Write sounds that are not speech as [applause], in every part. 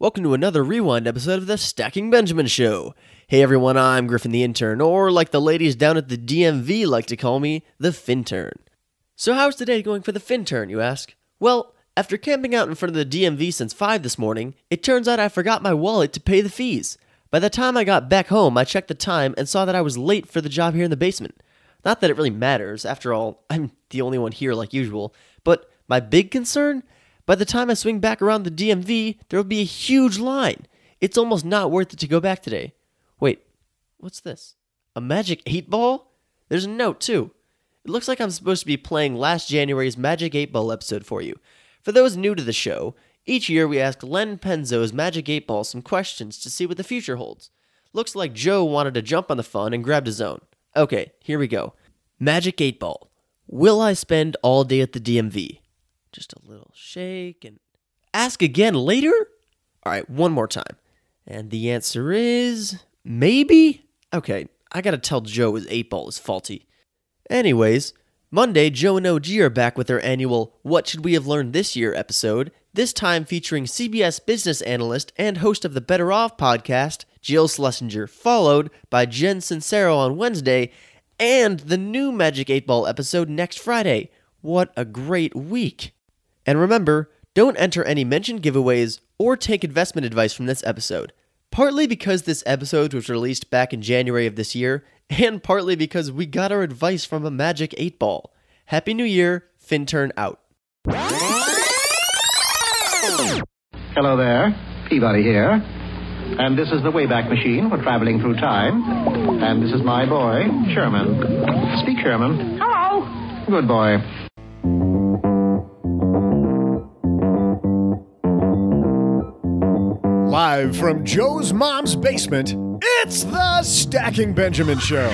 Welcome to another rewind episode of the Stacking Benjamin Show. Hey everyone, I'm Griffin the Intern, or like the ladies down at the DMV like to call me, the Fintern. So how's the day going for the Fintern, you ask? Well, after camping out in front of the DMV since 5 this morning, it turns out I forgot my wallet to pay the fees. By the time I got back home, I checked the time and saw that I was late for the job here in the basement. Not that it really matters, after all, [laughs] I'm the only one here like usual, but my big concern? By the time I swing back around the DMV, there will be a huge line. It's almost not worth it to go back today. Wait, what's this? A magic 8 ball? There's a note, too. It looks like I'm supposed to be playing last January's Magic 8 Ball episode for you. For those new to the show, each year we ask Len Penzo's Magic 8 Ball some questions to see what the future holds. Looks like Joe wanted to jump on the fun and grabbed his own. Okay, here we go. Magic 8 Ball. Will I spend all day at the DMV? Just a little shake and ask again later? All right, one more time. And the answer is maybe? Okay, I gotta tell Joe his 8 Ball is faulty. Anyways, Monday, Joe and OG are back with their annual What Should We Have Learned This Year episode, this time featuring CBS business analyst and host of the Better Off podcast, Jill Schlesinger, followed by Jen Sincero on Wednesday, and the new Magic 8 Ball episode next Friday. What a great week! And remember, don't enter any mentioned giveaways or take investment advice from this episode. Partly because this episode was released back in January of this year, and partly because we got our advice from a Magic 8 Ball. Happy New Year, Fintern out. Hello there, Peabody here. And this is the Wayback Machine for traveling through time. And this is my boy, Sherman. Speak, Sherman. Hello. Good boy. Live from Joe's mom's basement, it's the Stacking Benjamin Show.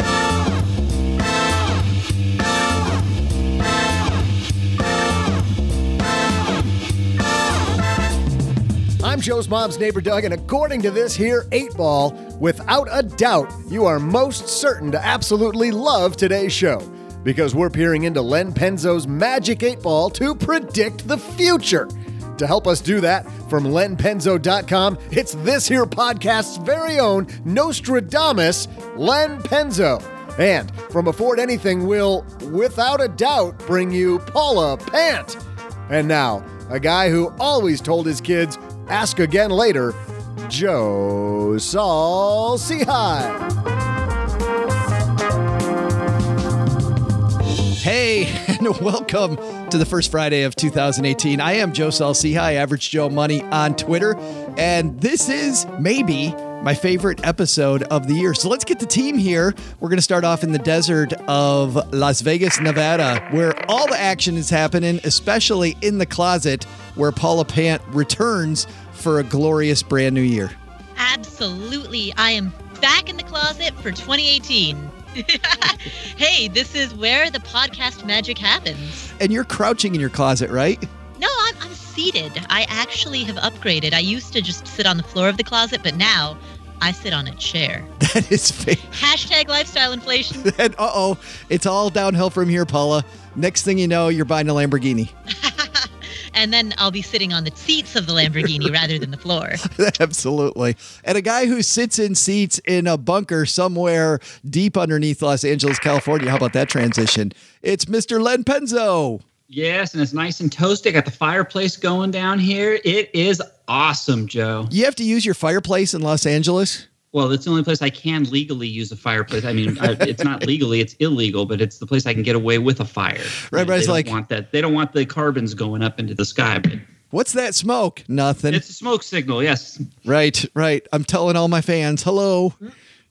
I'm Joe's mom's neighbor Doug, and according to this here eight ball, without a doubt, you are most certain to absolutely love today's show because we're peering into Len Penzo's magic eight ball to predict the future. To help us do that, from lenpenzo.com, it's this here podcast's very own Nostradamus, Len Penzo. And from Afford Anything, will, without a doubt, bring you Paula Pant. And now, a guy who always told his kids, ask again later, Joe Saul Sehy. Hey, and [laughs] welcome to the first Friday of 2018. I am Joe Sehy, Average Joe Money on Twitter, and this is maybe my favorite episode of the year. So let's get the team here. We're going to start off in the desert of Las Vegas, Nevada, where all the action is happening, especially in the closet where Paula Pant returns for a glorious brand new year. Absolutely. I am back in the closet for 2018. [laughs] hey, this is where the podcast magic happens. And you're crouching in your closet, right? No, I'm, I'm seated. I actually have upgraded. I used to just sit on the floor of the closet, but now I sit on a chair. [laughs] That is fake. Hashtag lifestyle inflation. And uh oh, it's all downhill from here, Paula. Next thing you know, you're buying a Lamborghini. [laughs] and then I'll be sitting on the seats of the Lamborghini [laughs] rather than the floor. [laughs] Absolutely. And a guy who sits in seats in a bunker somewhere deep underneath Los Angeles, California. How about that transition? It's Mr. Len Penzo. Yes, and it's nice and toasty. Got the fireplace going down here. It is awesome, Joe. You have to use your fireplace in Los Angeles? Well, that's the only place I can legally use a fireplace. I mean, I, it's not legally; it's illegal, but it's the place I can get away with a fire. Right, but they it's don't like- want that. They don't want the carbons going up into the sky, but What's that smoke? Nothing. it's a smoke signal. Yes, Right, right. I'm telling all my fans, hello.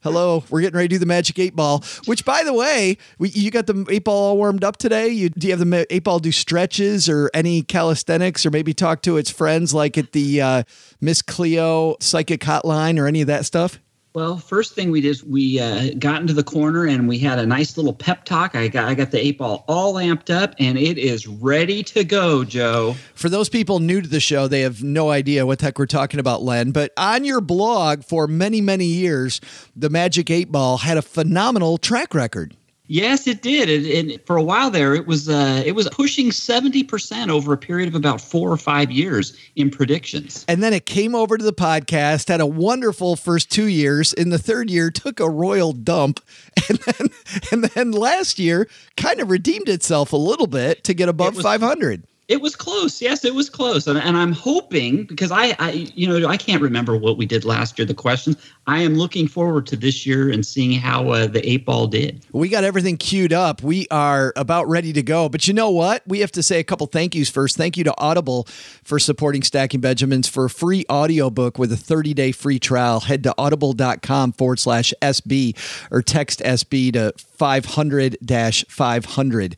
Hello, we're getting ready to do the Magic Eight Ball. Which, by the way, we, you got the eight ball all warmed up today. You do you have the eight ball do stretches or any calisthenics, or maybe talk to its friends like at the uh, Miss Cleo Psychic Hotline or any of that stuff? Well, first thing we did is we uh, got into the corner and we had a nice little pep talk. I got I got the eight ball all amped up and it is ready to go, Joe. For those people new to the show, they have no idea what the heck we're talking about, Len. But on your blog for many, many years, the Magic Eight Ball had a phenomenal track record. Yes, it did. And for a while there, it was uh, it was pushing seventy percent over a period of about four or five years in predictions. And then it came over to the podcast, had a wonderful first two years. In the third year, took a royal dump. [laughs] And then, and then last year, kind of redeemed itself a little bit to get above 500. It was close. Yes, it was close. And, and I'm hoping because I, I, you know, I can't remember what we did last year. The questions. I am looking forward to this year and seeing how uh, the eight ball did. We got everything queued up. We are about ready to go. But you know what? We have to say a couple thank yous first. Thank you to Audible for supporting Stacking Benjamins for a free audiobook with a 30 day free trial. Head to audible.com forward slash SB or text SB to 500 500.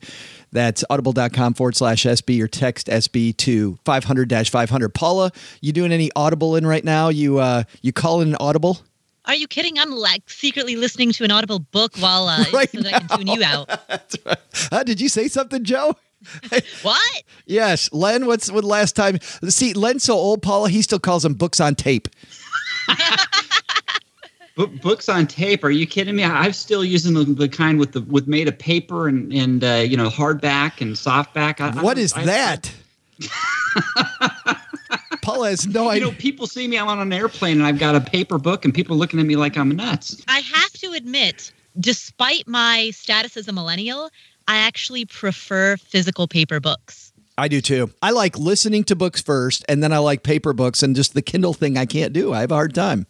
That's audible.com forward slash SB or text SB to 500 500. Paula, you doing any Audible in right now? You, uh, you calling an Audible? Are you kidding? I'm like secretly listening to an audible book while uh, [laughs] Right so that I can tune you out. [laughs] Uh, did you say something, Joe? [laughs] What? Yes, Len. What's what last time? See, Len's so old, Paula. He still calls them books on tape. Bo- books on tape? Are you kidding me? I'm still using the, the kind with the with made of paper and and uh, you know hardback and softback. I, What I- is I- that? [laughs] Paula has no idea. You know, people see me. I'm on an airplane and I've got a paper book, and people are looking at me like I'm nuts. I have to admit, despite my status as a millennial, I actually prefer physical paper books. I do too. I like listening to books first, and then I like paper books, and just the Kindle thing I can't do. I have a hard time.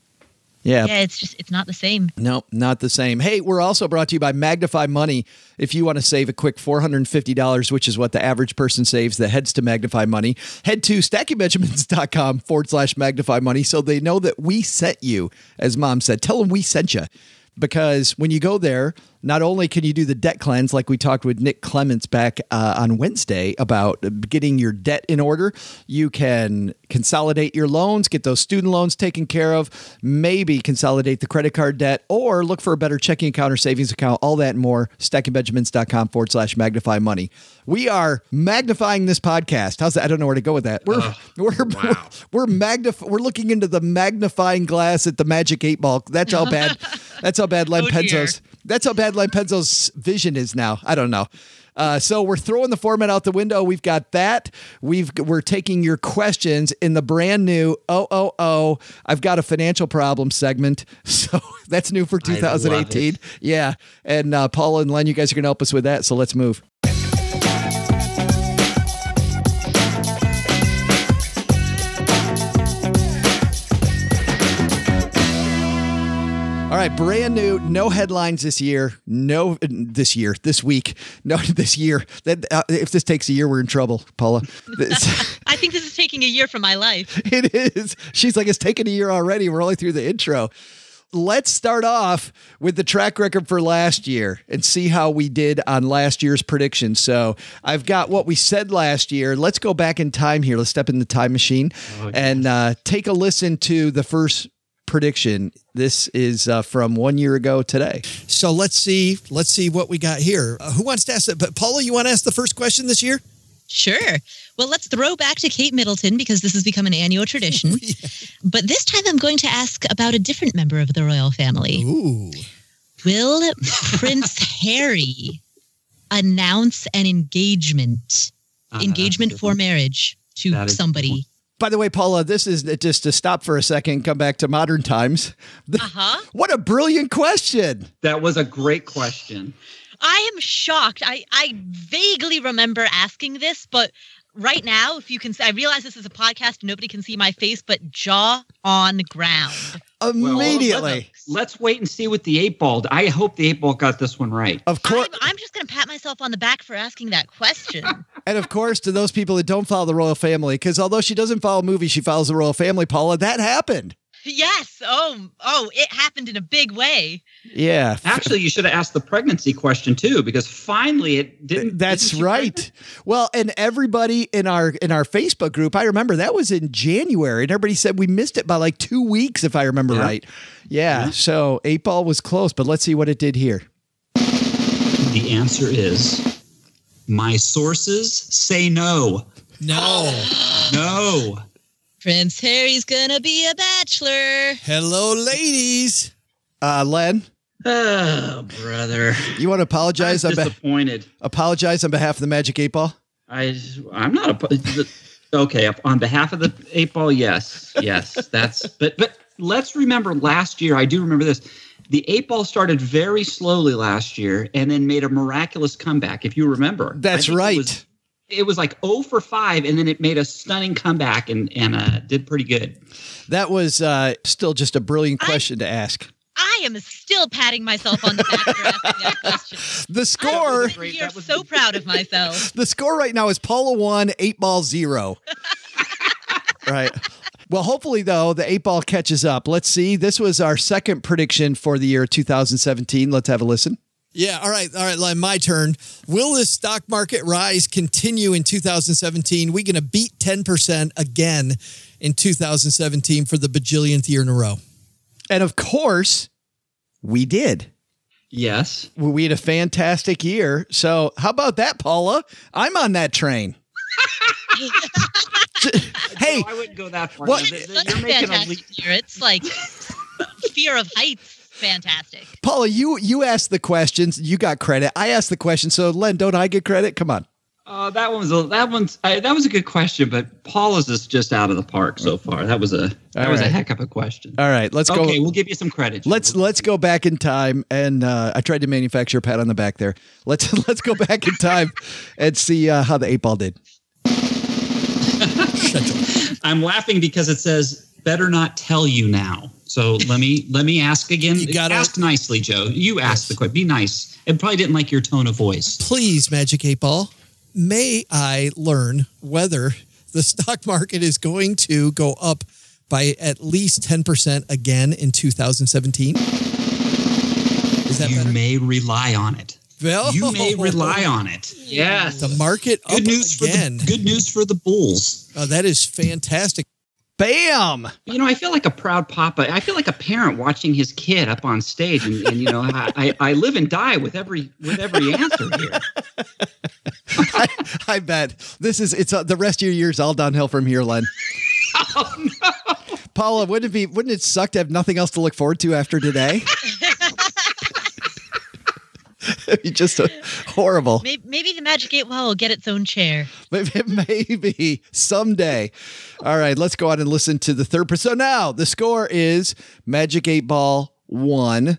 Yeah. Yeah, it's just it's not the same. No, not the same. Hey, we're also brought to you by Magnify Money. If you want to save a quick $450, which is what the average person saves that heads to Magnify Money, head to stackingbenjamins.com [laughs] forward slash magnify money so they know that we sent you. As mom said, tell them we sent you. Because when you go there, not only can you do the debt cleanse, like we talked with Nick Clements back uh, on Wednesday about getting your debt in order, you can consolidate your loans, get those student loans taken care of, maybe consolidate the credit card debt, or look for a better checking account or savings account, all that and more. StackingBenjamins.com forward slash magnify money. We are magnifying this podcast. How's that? I don't know where to go with that. We're [laughs] we're [laughs] we're, we're magnif- we're looking into the magnifying glass at the Magic Eight Ball. That's how bad. [laughs] That's how bad Len Oh. Penzo's. That's how bad Len Penzo's vision is now. I don't know. Uh, so we're throwing the format out the window. We've got that. We've we're taking your questions in the brand new oh oh oh. I've got a financial problem segment. [laughs] So that's new for 2018. Yeah, and uh, Paula and Len, you guys are going to help us with that. So let's move. Right, brand new, no headlines this year. No, this year, this week, no, [laughs] this year. That uh, if this takes a year, we're in trouble, Paula. [laughs] I think this is taking a year from my life. [laughs] it is. She's like, it's taken a year already. We're only through the intro. let's start off with the track record for last year and see how we did on last year's prediction. So I've got what we said last year. Let's go back in time here. Let's step in the time machine and uh, take a listen to the first prediction. This is uh, from one year ago today. So let's see. Let's see what we got here. Uh, who wants to ask it? But Paula, you want to ask the first question this year? Sure. Well, let's throw back to Kate Middleton because this has become an annual tradition. [laughs] But this time I'm going to ask about a different member of the royal family. Ooh. Will [laughs] Prince Harry announce an engagement? Uh, engagement for marriage to That is a good somebody. By the way, Paula, this is just to stop for a second, come back to modern times. Uh huh. What a brilliant question. That was a great question. I am shocked. I, I vaguely remember asking this, but right now, if you can, I realize this is a podcast, nobody can see my face, but jaw on ground. Well, Immediately. Let's, let's wait and see with the eight ball. I hope the eight ball got this one right. Of course. I'm, I'm just going to pat myself on the back for asking that question. [laughs] And of course, to those people that don't follow the royal family, because although she doesn't follow movies, she follows the royal family, Paula, that happened. Yes. Oh, oh, it happened in a big way. Yeah. Actually, you should have asked the pregnancy question too, because finally it didn't. That's isn't right. pregnant? Well, and everybody in our in our Facebook group, I remember that was in January, and everybody said we missed it by like two weeks, if I remember Yeah. right. Yeah, So eight ball was close, but let's see what it did here. The answer is my sources say no. No. [gasps] No. Prince Harry's going to be a bachelor. Hello, ladies. Uh, Len, Oh, brother. you want to apologize I'm on be- disappointed. apologize on behalf of the Magic Eight Ball? I I'm not a okay on behalf of the eight ball. Yes, yes, that's but but let's remember last year. I do remember this. The eight ball started very slowly last year and then made a miraculous comeback. If you remember, That's I think right. It was, like 0 for 5 and then it made a stunning comeback and and uh, did pretty good. That was uh, still just a brilliant I- question to ask. I am still patting myself on the back for asking that question. [laughs] The I score, am Great, here that so proud of myself. [laughs] the score right now is Paula one, eight ball zero. [laughs] right. Well, hopefully though the eight ball catches up. Let's see. This was our second prediction for the year 2017. Let's have a listen. Yeah. All right. All right. Len, my turn. Will this stock market rise continue in 2017? We going to beat 10% again in 2017 for the bajillionth year in a row. And of course, we did. Yes. We had a fantastic year. So, how about that, Paula? I'm on that train. [laughs] hey, No, I wouldn't go that far. What- Th- th- That's You're a making a fantastic leap. year. It's like fear of heights. Fantastic. Paula, you you asked the questions. You got credit. I asked the question. So, Len, don't I get credit? Come on. Uh, that one was a, that one's I, that was a good question, but Paula's is just out of the park so far. That was a that All was right. a heck of a question. All right, let's go. okay, we'll give you some credit. Let's let's go back in time, and uh, I tried to manufacture a pat on the back there. Let's [laughs] let's go back in time and see uh, how the eight ball did. [laughs] I'm laughing because it says better not tell you now. So let me let me ask again. You gotta- ask nicely, Joe. You ask the question. Be nice. It probably didn't like your tone of voice. Please, Magic 8 Ball, may I learn whether the stock market is going to go up by at least 10% again in 2017? Is that You better? may rely on it. Well, You may rely on it. Yes. The market up Good news again. for the good news for the Bulls. Oh, that is fantastic. Bam! You know, I feel like a proud papa. I feel like a parent watching his kid up on stage, and, and you know, I, I, I live and die with every with every answer here. [laughs] I, I bet this is it's uh, the rest of your year's all downhill from here, Len. [laughs] Oh no! Paula, wouldn't it be wouldn't it suck to have nothing else to look forward to after today? [laughs] [laughs] It'd be just uh, horrible. Maybe, maybe the Magic Eight Ball will get its own chair. Maybe, [laughs] maybe someday. All right, let's go on and listen to the third. per- So now the score is Magic Eight Ball one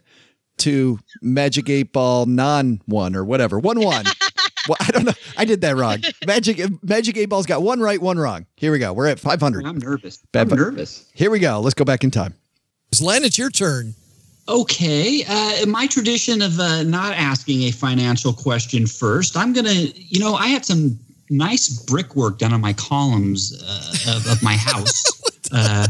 to Magic Eight Ball non one or whatever one one. [laughs] well, I don't know. I did that wrong. Magic Magic Eight Ball's got one right, one wrong. Here we go. We're at five hundred. I'm nervous. Bad I'm bu- nervous. Here we go. Let's go back in time. Len, it's your turn. Okay, uh, my tradition of uh, not asking a financial question first, I'm gonna. You know, I had some nice brickwork done on my columns uh, of, of my house. [laughs] uh,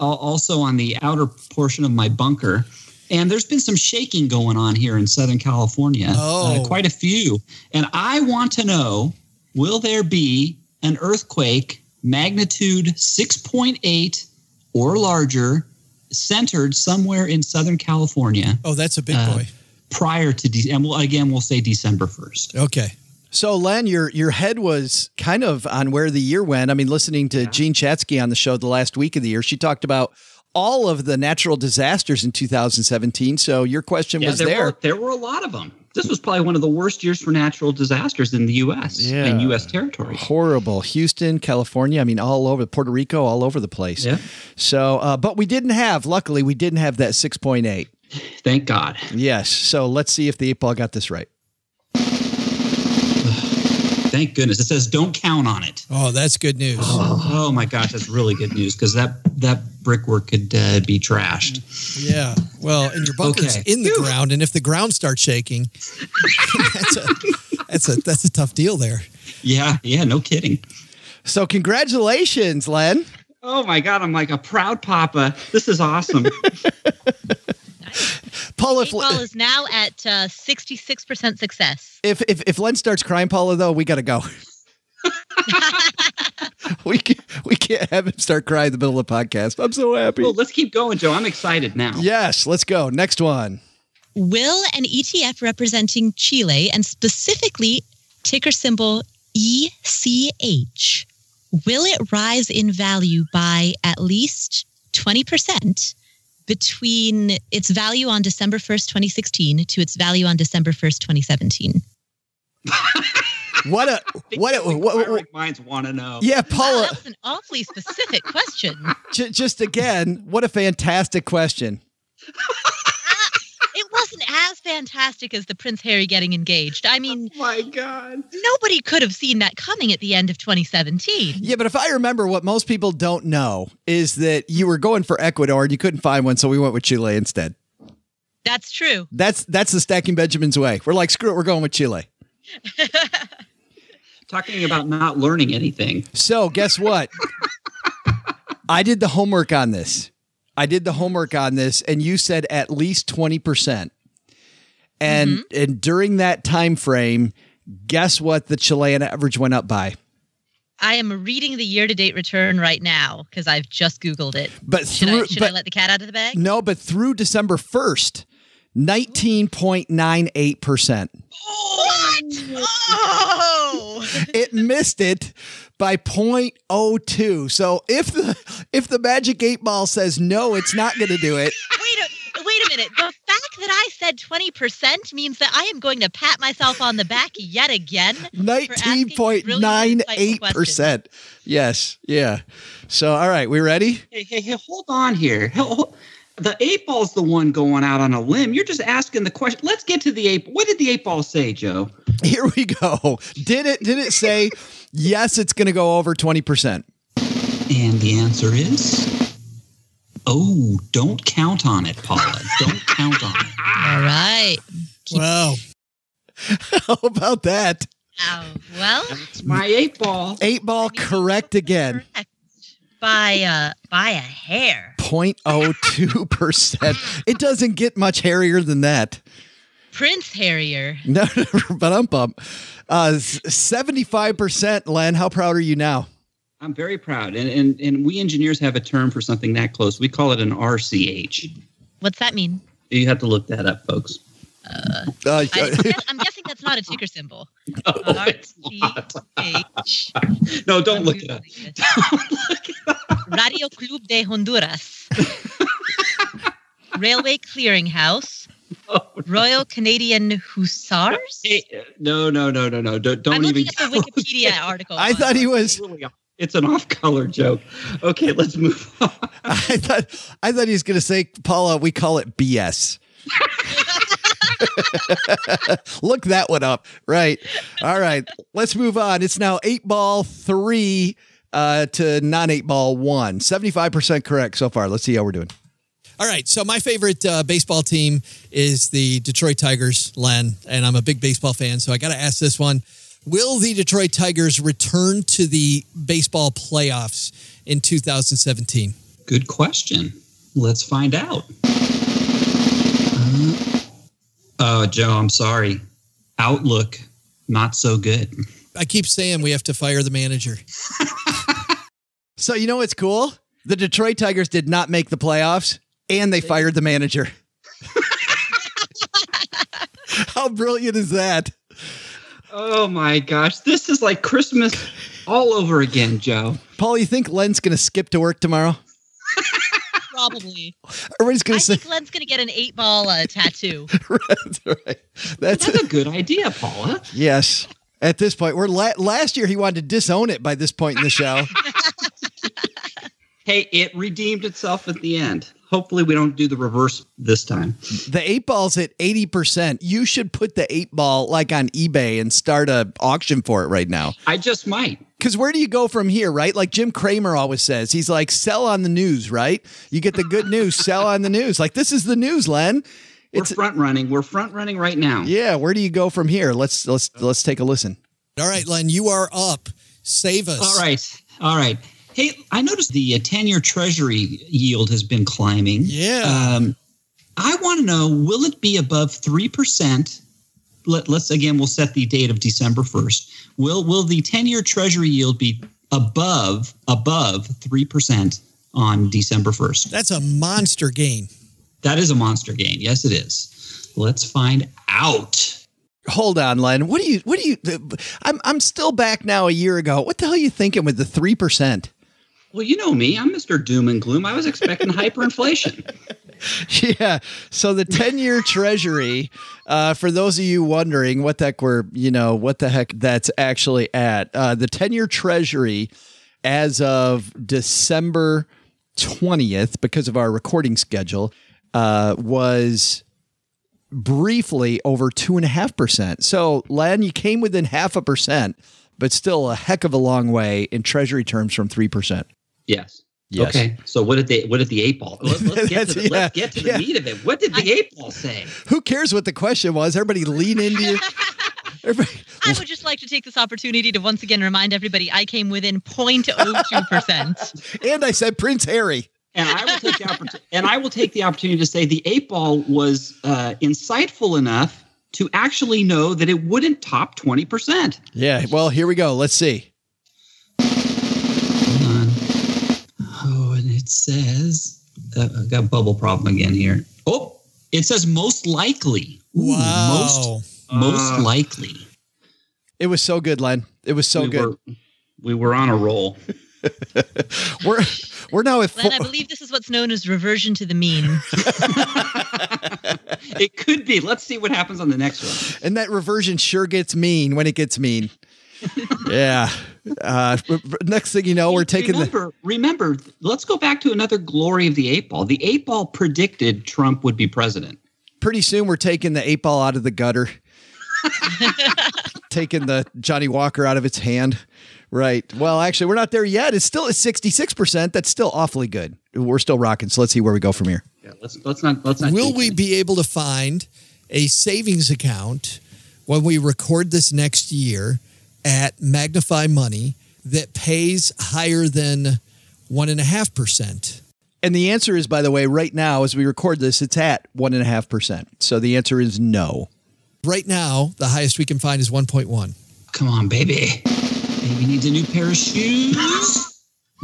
also on the outer portion of my bunker. And there's been some shaking going on here in Southern California. Uh, Oh. quite a few. And I want to know will there be an earthquake magnitude 6.8 or larger centered somewhere in Southern California Oh, that's a big Uh, boy. prior to, de- and we'll, again, we'll say December 1st. Okay. So, Len, your your head was kind of on where the year went. I mean, listening to Jean Chatzky on the show the last week of the year, she talked about all of the natural disasters in 2017. So, your question Yeah, was there, there. Were, there were a lot of them. This was probably one of the worst years for natural disasters in the U.S. Yeah. and U.S. territory. Horrible. Houston, California. I mean, all over Puerto Rico, all over the place. Yeah. So, uh, but we didn't have, luckily, we didn't have that 6.8. Thank God. Yes. So let's see if the eight ball got this right. Thank goodness. It says don't count on it. Oh, that's good news. Oh my gosh, that's really good news because that that brickwork could uh, be trashed. Yeah. Well, and your bunker's Okay. in the ground, and if the ground starts shaking, [laughs] that's a that's a that's a tough deal there. Yeah, yeah, no kidding. So, congratulations, Len. Oh my God, I'm like a proud papa. This is awesome. [laughs] Paula, Eight ball is now at uh, 66% success. if, if, if Len starts crying, Paula, though, we got to go. [laughs] we, can, we can't have him start crying in the middle of the podcast. I'm so happy. well, let's keep going, Joe. I'm excited now. Yes, let's go. Next one. Will an ETF representing Chile and specifically ticker symbol ECH, will it rise in value by at least 20% between its value on December 1st, 2016 to its value on December 1st, 2017? What a [laughs] what a what, what- Inquiring minds want to know. yeah, Wow, Paula. that was an awfully specific question. [laughs] j- just again, what a fantastic question. [laughs] fantastic as the Prince Harry getting engaged. I mean, oh my God. Nobody could have seen that coming at the end of 2017. Yeah, but if I remember, what most people don't know is that you were going for Ecuador and you couldn't find one, so we went with Chile instead. That's true. That's that's the stacking Benjamin's way. We're like, screw it, we're going with Chile. [laughs] Talking about not learning anything. So guess what? [laughs] I did the homework on this. I did the homework on this, and you said at least 20%. And mm-hmm. and during that time frame, guess what the Chilean average went up by? I am reading the year-to-date return right now because I've just Googled it. But should, through, I, should but, I let the cat out of the bag? No, but through December first, nineteen point nine eight percent. What? Oh! [laughs] it missed it by 0.02. So if the if the magic eight ball says no, it's not going to do it. [laughs] Wait a- a minute. The fact that I said 20% means that I am going to pat myself on the back yet again. Nineteen point nine eight percent. Yes, yeah. So all right, we ready? Hey, hey, hey, hold on here. Hel- The eight ball's the one going out on a limb. You're just asking the question. Let's get to the eight. What did the eight ball say, Joe? [laughs] Here we go. Did it? Did it say [laughs] yes? It's going to go over twenty percent. And the answer is, oh, don't count on it, Paula. don't count on it. [laughs] All right. Wow. [laughs] How about that? Oh, well, It's my eight ball. Eight ball correct again. correct. By uh by a hair. 0.02 percent. It doesn't get much hairier than that. Prince Harrier. [laughs] No, but I'm bump. Uh, seventy-five percent, Len. How proud are you now? I'm very proud. And, and, and we engineers have a term for something that close. We call it an RCH. What's that mean? You have to look that up, folks. Uh, I, I'm guessing that's not a ticker symbol. [laughs] No, it's not. RCH. No, don't look it up. Don't look it up. [laughs] Radio Club de Honduras. [laughs] Railway Clearinghouse. Royal Canadian Hussars. Hey, no, no, no, no, no. Don't, don't I'm even. looking at the Wikipedia article. I on- thought he was. It's an off-color joke. Okay, let's move on. I thought. I thought he was going to say, Paula. We call it BS. [laughs] Look that one up. Right. All right. Let's move on. It's now eight ball three uh, to non eight ball one. 75% correct so far. Let's see how we're doing. All right. So my favorite uh, baseball team is the Detroit Tigers, Len, and I'm a big baseball fan. So I got to ask this one: Will the Detroit Tigers return to the baseball playoffs in 2017? Good question. Let's find out. Uh, oh, Joe, I'm sorry. Outlook, not so good. I keep saying we have to fire the manager. [laughs] So you know what's cool? The Detroit Tigers did not make the playoffs, and they fired the manager. [laughs] How brilliant is that? Oh my gosh, this is like Christmas all over again, Joe. Paul, you think Len's going to skip to work tomorrow? Probably. Everybody's going I to say think Glenn's going to get an eight ball uh, tattoo. [laughs] that's right. That's That's a good idea, Paula. yes. At this point, we're la- last year he wanted to disown it by this point in the show. [laughs] Hey, it redeemed itself at the end. Hopefully, we don't do the reverse this time. the eight ball's at 80%. You should put the eight ball like on eBay and start a auction for it right now. I just might. Because where do you go from here, right? Like Jim Cramer always says, he's like, sell on the news, right? You get the good news, [laughs] sell on the news. Like this is the news, Len. We're It's front running. We're front running right now. yeah. Where do you go from here? Let's let's let's take a listen. All right, Len, you are up. Save us. All right. All right. Hey, I noticed the 10 year treasury yield has been climbing. Yeah. Um, I want to know will it be above 3%? Let, let's again, we'll set the date of December 1st. Will will the 10 year treasury yield be above above 3% on December 1st? That's a monster gain. That is a monster gain. Yes, it is. Let's find out. Hold on, Len. What do you what do you I'm I'm still back now a year ago. What the hell are you thinking with the three percent? Well, you know me. I'm Mr. Doom and Gloom. I was expecting hyperinflation. [laughs] Yeah. So the 10 year treasury, uh, for those of you wondering what the heck we're, you know, what the heck that's actually at, uh, the 10 year treasury as of December 20th, because of our recording schedule, uh, was briefly over two and a half percent. So, Len, you came within half a percent, but still a heck of a long way in treasury terms from 3%. Yes. Yes. Okay. So what did they? What did the eight ball? [laughs] Let, us get to the, That's- let's get to the yeah. meat of it. What did the eight ball say? Who cares what the question was? Everybody lean into you. [laughs] Everybody, I would just like to take this opportunity to once again remind everybody I came within 0.02%. [laughs] and I said Prince Harry. And I will take the oppor- and I will take the opportunity to say the eight ball was uh, insightful enough to actually know that it wouldn't top twenty percent. Yeah. Well, here we go. Let's see. It says uh, I got a bubble problem again here. Oh, it says most likely. Ooh, Wow. Most most likely. It was so good, Len. It was so we good. Were, we were on a roll. [laughs] We're we're now at four. Len, I believe this is what's known as reversion to the mean. [laughs] it could be. Let's see what happens on the next one. and that reversion sure gets mean when it gets mean. Yeah. Uh, next thing you know, we're taking the. remember, remember, let's go back to another glory of the eight ball. The eight ball predicted Trump would be president. Pretty soon, we're taking the eight ball out of the gutter, [laughs] taking the Johnnie Walker out of its hand. Right. Well, actually, we're not there yet. It's still at sixty six percent. That's still awfully good. We're still rocking. So let's see where we go from here. Yeah, let's let's not let's not. Will we it. be able to find a savings account when we record this next year at Magnify Money that pays higher than one and a half percent? And the answer is, by the way, right now as we record this, it's at one and a half percent. So the answer is no. Right now, the highest we can find is 1.1. Come on, baby. Baby needs a new pair of shoes.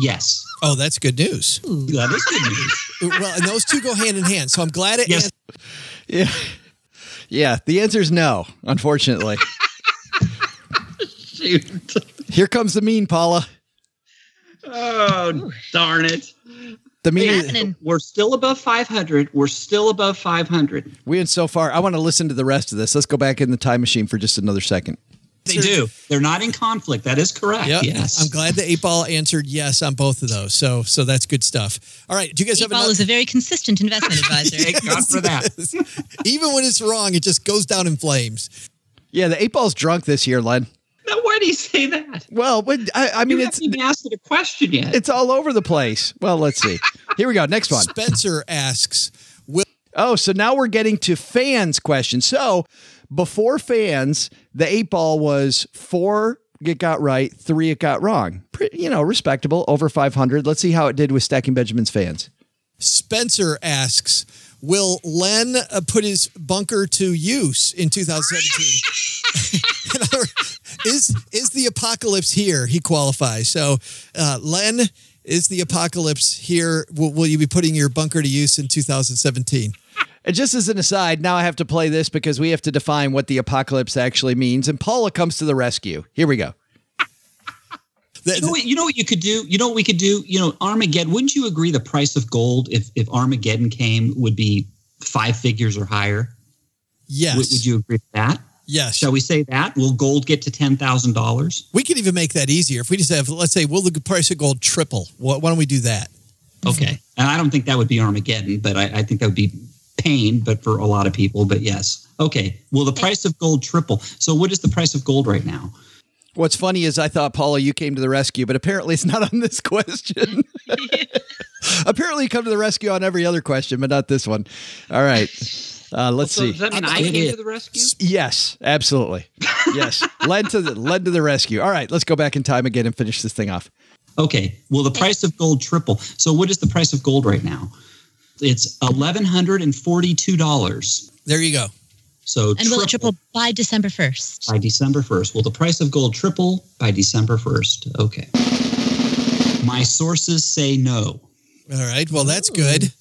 Yes, Oh, that's good news. that is good news. Well, and those two go hand in hand. So I'm glad it. Yes. [laughs] Yeah. Yeah. The answer is no, unfortunately. Shoot. [laughs] Here comes the mean, Paula. Oh darn it. The mean. What's? We're still above 500. We're still above 500. We went so far. I want to listen to the rest of this. Let's go back in the time machine for just another second. They do. They're not in conflict. That is correct. Yeah, Yes. I'm glad the eight ball answered yes on both of those. So, so that's good stuff. All right, do you guys Eight have Ball another? is a very consistent investment [laughs] advisor. Thank God for that. [laughs] Even when it's wrong, it just goes down in flames. Yeah, the eight ball's drunk this year, Len. [laughs] Now, why do you say that? Well, but I, I mean, you it's haven't even asked it a question yet. it's all over the place. Well, let's see. [laughs] Here we go. Next one. Spencer asks, "Will Oh, so now we're getting to fans' questions. So before fans, the eight ball was four it got right, three it got wrong. Pretty, you know, respectable, over 500. Let's see how it did with Stacking Benjamin's fans. Spencer asks, will Len uh, put his bunker to use in 2017? [laughs] [laughs] In other is is the apocalypse here? He qualifies. So, uh, Len, is the apocalypse here? Will, will you be putting your bunker to use in 2017? And just as an aside, now I have to play this because we have to define what the apocalypse actually means. And Paula comes to the rescue. Here we go. You know, what, you know what you could do? You know what we could do? You know, Armageddon, wouldn't you agree the price of gold, if, if Armageddon came, would be five figures or higher? yes. Would, would you agree with that? Yes. Shall we say that? Will gold get to $10,000? We could even make that easier if we just have, let's say, will the price of gold triple? Why why don't we do that? Okay. And I don't think that would be Armageddon, but I, I think that would be pain, but for a lot of people, but yes. Okay. Will the price of gold triple? So what is the price of gold right now? What's funny is I thought, Paula, you came to the rescue, but apparently it's not [laughs] on this question. [laughs] apparently you come to the rescue on every other question, but not this one. All right. Uh, let's so see. does that mean I'm I came to the rescue? Yes, absolutely. [laughs] Yes. led to the led to the rescue. All right, let's go back in time again and finish this thing off. Okay. Will the price of gold triple? So what is the price of gold right now? It's eleven hundred and forty-two dollars. There you go. So And will it triple by December 1st? by December first. Will the price of gold triple by December first? Okay. My sources say no. All right. Well, that's good.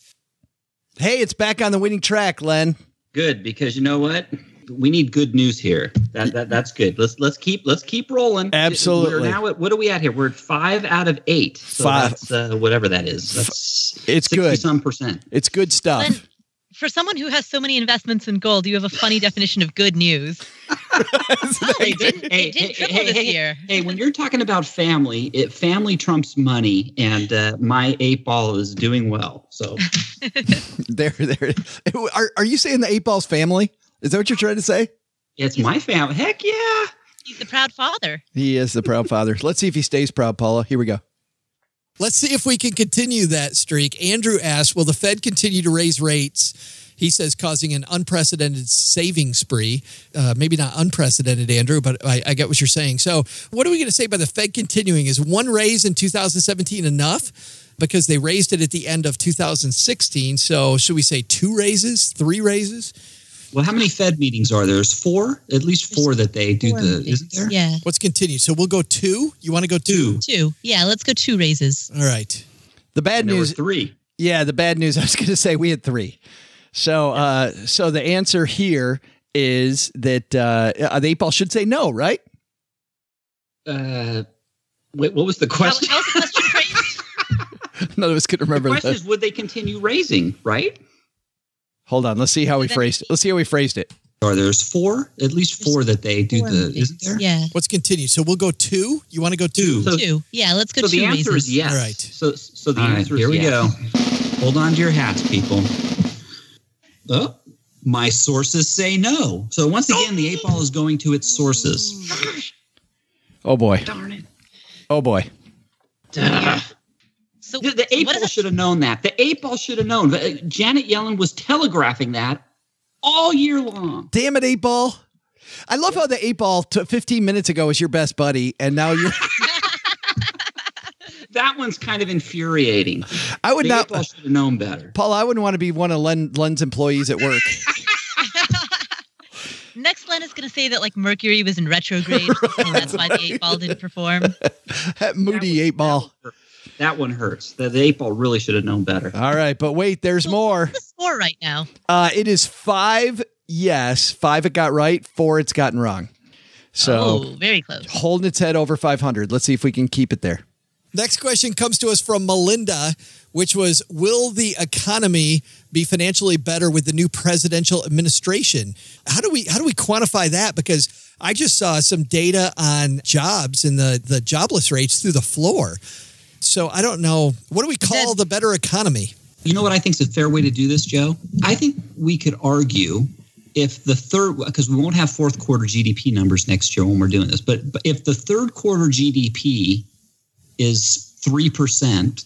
Hey, it's back on the winning track, Len. Good, because you know what? We need good news here. That, that that's good. Let's let's keep let's keep rolling. Absolutely. We're now at what are we at here? We're at five out of eight. So Five. That's, uh, whatever that is. That's It's 60 good. Some percent. It's good stuff. Len, for someone who has so many investments in gold, you have a funny definition of good news. [laughs] Hey, didn't, hey, it did hey, triple hey, this year. Hey, when you're talking about family, it family trumps money, and uh, my eight ball is doing well. So [laughs] there, there. Are, are you saying the eight balls family? Is that what you're trying to say? it's my family. Heck yeah! He's the proud father. He is the proud father. Let's see if he stays proud, Paula. Here we go. Let's see if we can continue that streak. Andrew asks, will the Fed continue to raise rates? He says, causing an unprecedented saving spree. Uh, maybe not unprecedented, Andrew, but I, I get what you're saying. So, what are we going to say by the Fed continuing? Is one raise in 2017 enough? Because they raised it at the end of 2016. So, should we say two raises, three raises? Well, how many Fed meetings are there? There's four, at least four that they do the. meetings. Isn't there? Yeah, Let's continue. So, we'll go two. You want to go two? Two. two. Yeah, let's go two raises. All right. The bad And there were news. three. Yeah, the bad news. [laughs] I was going to say we had three. So, uh, so the answer here is that uh, the eight ball should say no, right? Uh, wait, what was the question? how was the question? None of us could the remember question that. is, would they continue raising? Right? Hold on. Let's see how we phrased it. Let's see how we phrased it. Or there's four, at least four that they do the. meetings. Isn't there? Yeah, Let's continue. So, we'll go two. You want to go two? Two. So- two. Yeah, let's go So two the answer raises. is yes. All right. So so the All right, answer is Oh, here we yes. go. Hold on to your hats, people. Oh, My sources say no. So once again, the eight ball is going to its sources. Oh boy. Darn it. Oh boy. Duh. So The, the eight ball should have known that. The eight ball should have known. Uh, Janet Yellen was telegraphing that all year long. Damn it, eight ball. I love how the eight ball t- 15 minutes ago was your best buddy, and now you're. [laughs] That one's kind of infuriating. I would The not. eight should have known better. Paul, I wouldn't want to be one of Len, Len's employees at work. [laughs] Next, Len is going to say that like Mercury was in retrograde, [laughs] and that's why the eight ball didn't perform. that moody eight ball. That one hurts. The, the eight ball really should have known better. All right, but wait, there's more. What's the score right now? Uh, it is five. Yes, five it got right, four it's gotten wrong. So oh, very close. holding its head over 500. Let's see if we can keep it there. Next question comes to us from Melinda, which was Will the economy be financially better with the new presidential administration? How do we how do we quantify that? Because I just saw some data on jobs and the, the jobless rates through the floor. So I don't know. What do we call the better economy? You know what I think is a fair way to do this, Joe? I think we could argue if the third, because we won't have fourth quarter GDP numbers next year when we're doing this, but, but if the third quarter GDP is 3%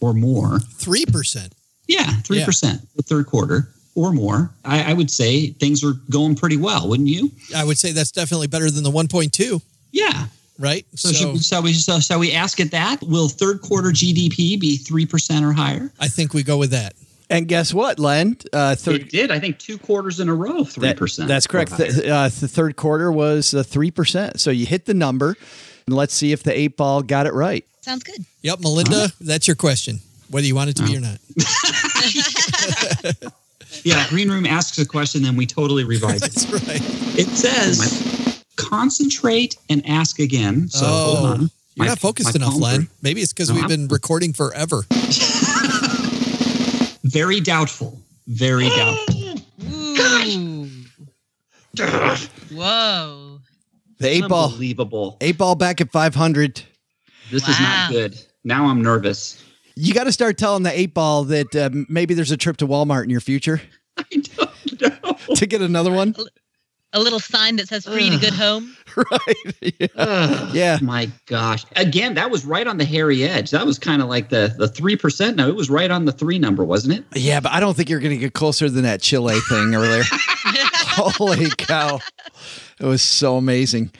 or more, Three percent. yeah, 3% the third quarter or more, I, I would say things are going pretty well, wouldn't you? I would say that's definitely better than the 1.2. Yeah. Right? So, should we, so we so shall we ask it that? Will third quarter GDP be three percent or higher? I think we go with that. And guess what, Len? Uh, third, It did. I think two quarters in a row, three that- percent. That's correct. The, uh, the third quarter was uh, three percent. So you hit the number, and let's see if the eight ball got it right. Sounds good. Yep, Melinda, that's your question, whether you want it to be or not. [laughs] Yeah, Green Room asks a question, then we totally revise it. [laughs] That's right. It says concentrate and ask again. So hold Oh, on. You're My- not focused enough, palms Len. Maybe it's because No, we've I'm- been recording forever. [laughs] Very doubtful. Very doubtful. Ooh. Whoa. The eight ball, Unbelievable. eight ball back at five hundred. This is not good. Now I'm nervous. You got to start telling the eight ball that uh, maybe there's a trip to Walmart in your future [laughs] I don't know. to get another one. A little sign that says free to good home. [laughs] right? [laughs] Yeah. yeah. My gosh. Again, that was right on the hairy edge. That was kind of like the the three percent. No, it was right on the three number, wasn't it? Yeah, but I don't think you're going to get closer than that Chile thing earlier. [laughs] Holy cow. It was so amazing.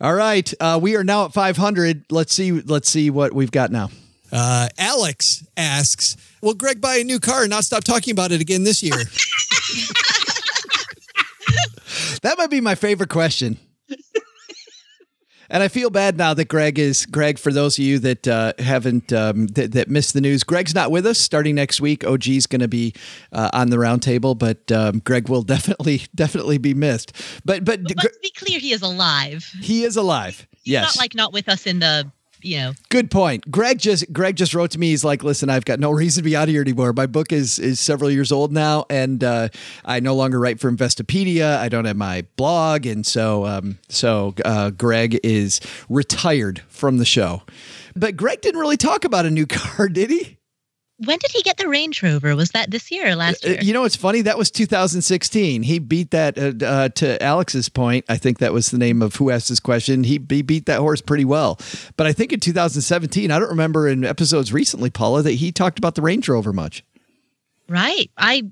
All right, uh, we are now at 500. Let's see let's see what we've got now. Uh, Alex asks, Will Greg buy a new car and not stop talking about it again this year? That might be my favorite question. And I feel bad now that Greg is Greg. For those of you that uh, haven't um, that, that missed the news, Greg's not with us starting next week. OG's going to be uh, on the roundtable, but um, Greg will [laughs] definitely definitely be missed. But but But let's be clear, he is alive. he is alive. He's yes, not like not with us in the, you know, Good point. Greg just Greg just wrote to me. He's like, "Listen, I've got no [laughs] reason to be out here anymore. My book is is several years old now, and uh, I no longer write for Investopedia. I don't have my blog, and so um, so uh, Greg is retired from the show. But Greg didn't really talk about a new [laughs] car, did he? When did he get the Range Rover? Was that this year or last Uh, year? You know, it's funny. That was 2016. He beat that uh, uh, to Alex's point. I think that was the name of who asked this question. He, he beat that horse pretty well. But I think in 2017, I don't remember in episodes recently, Paula, that he talked about the Range Rover much. Right. I,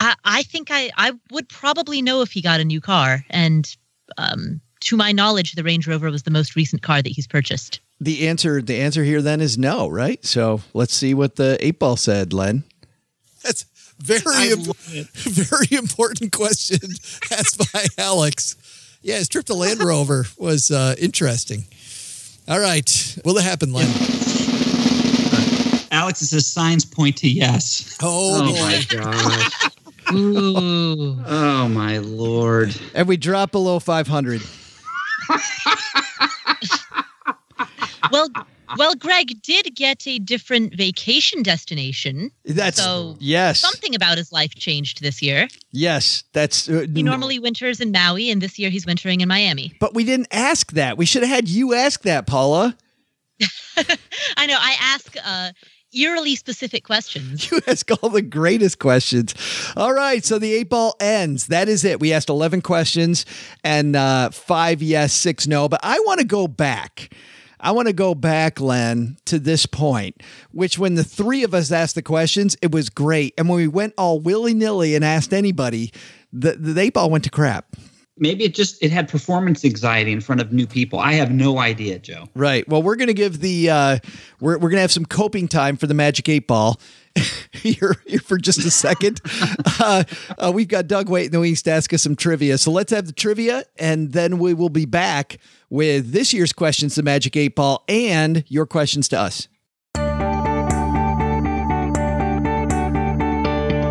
I, I think I, I would probably know if he got a new car. And um, to my knowledge, the Range Rover was the most recent car that he's purchased. The answer, the answer here then is no, right? So let's see what the eight ball said, Len. That's very, imp- [laughs] very important question [laughs] asked by Alex. Yeah, his trip to Land [laughs] Rover was uh, interesting. All right. Will it happen, Len? Alex, it says signs point to yes. Oh, Oh my gosh. Ooh. Oh my lord. And we drop below 500. Well, well, Greg did get a different vacation destination. That's So, yes, Something about his life changed this year. yes. That's uh, He normally winters in Maui, and this year he's wintering in Miami. But we didn't ask that. We should have had you ask that, Paula. [laughs] I know. I ask uh, eerily specific questions. [laughs] You ask all the greatest questions. All right, so the eight ball ends. That is it. We asked 11 questions and uh, five yes, six no. But I want to go back. I want to go back, Len, to this point, which when the three of us asked the questions, it was great. And when we went all willy nilly and asked anybody, the, the eight ball went to crap. Maybe it just it had performance anxiety in front of new people. I have no idea, Joe. Right. Well, we're going to give the uh, we're we're going to have some coping time for the Magic Eight Ball. [laughs] here, here for just a second. [laughs] uh, uh, we've got Doug waiting in the wings to ask us some trivia. So let's have the trivia, and then we will be back with this year's questions to Magic Eight Ball and your questions to us.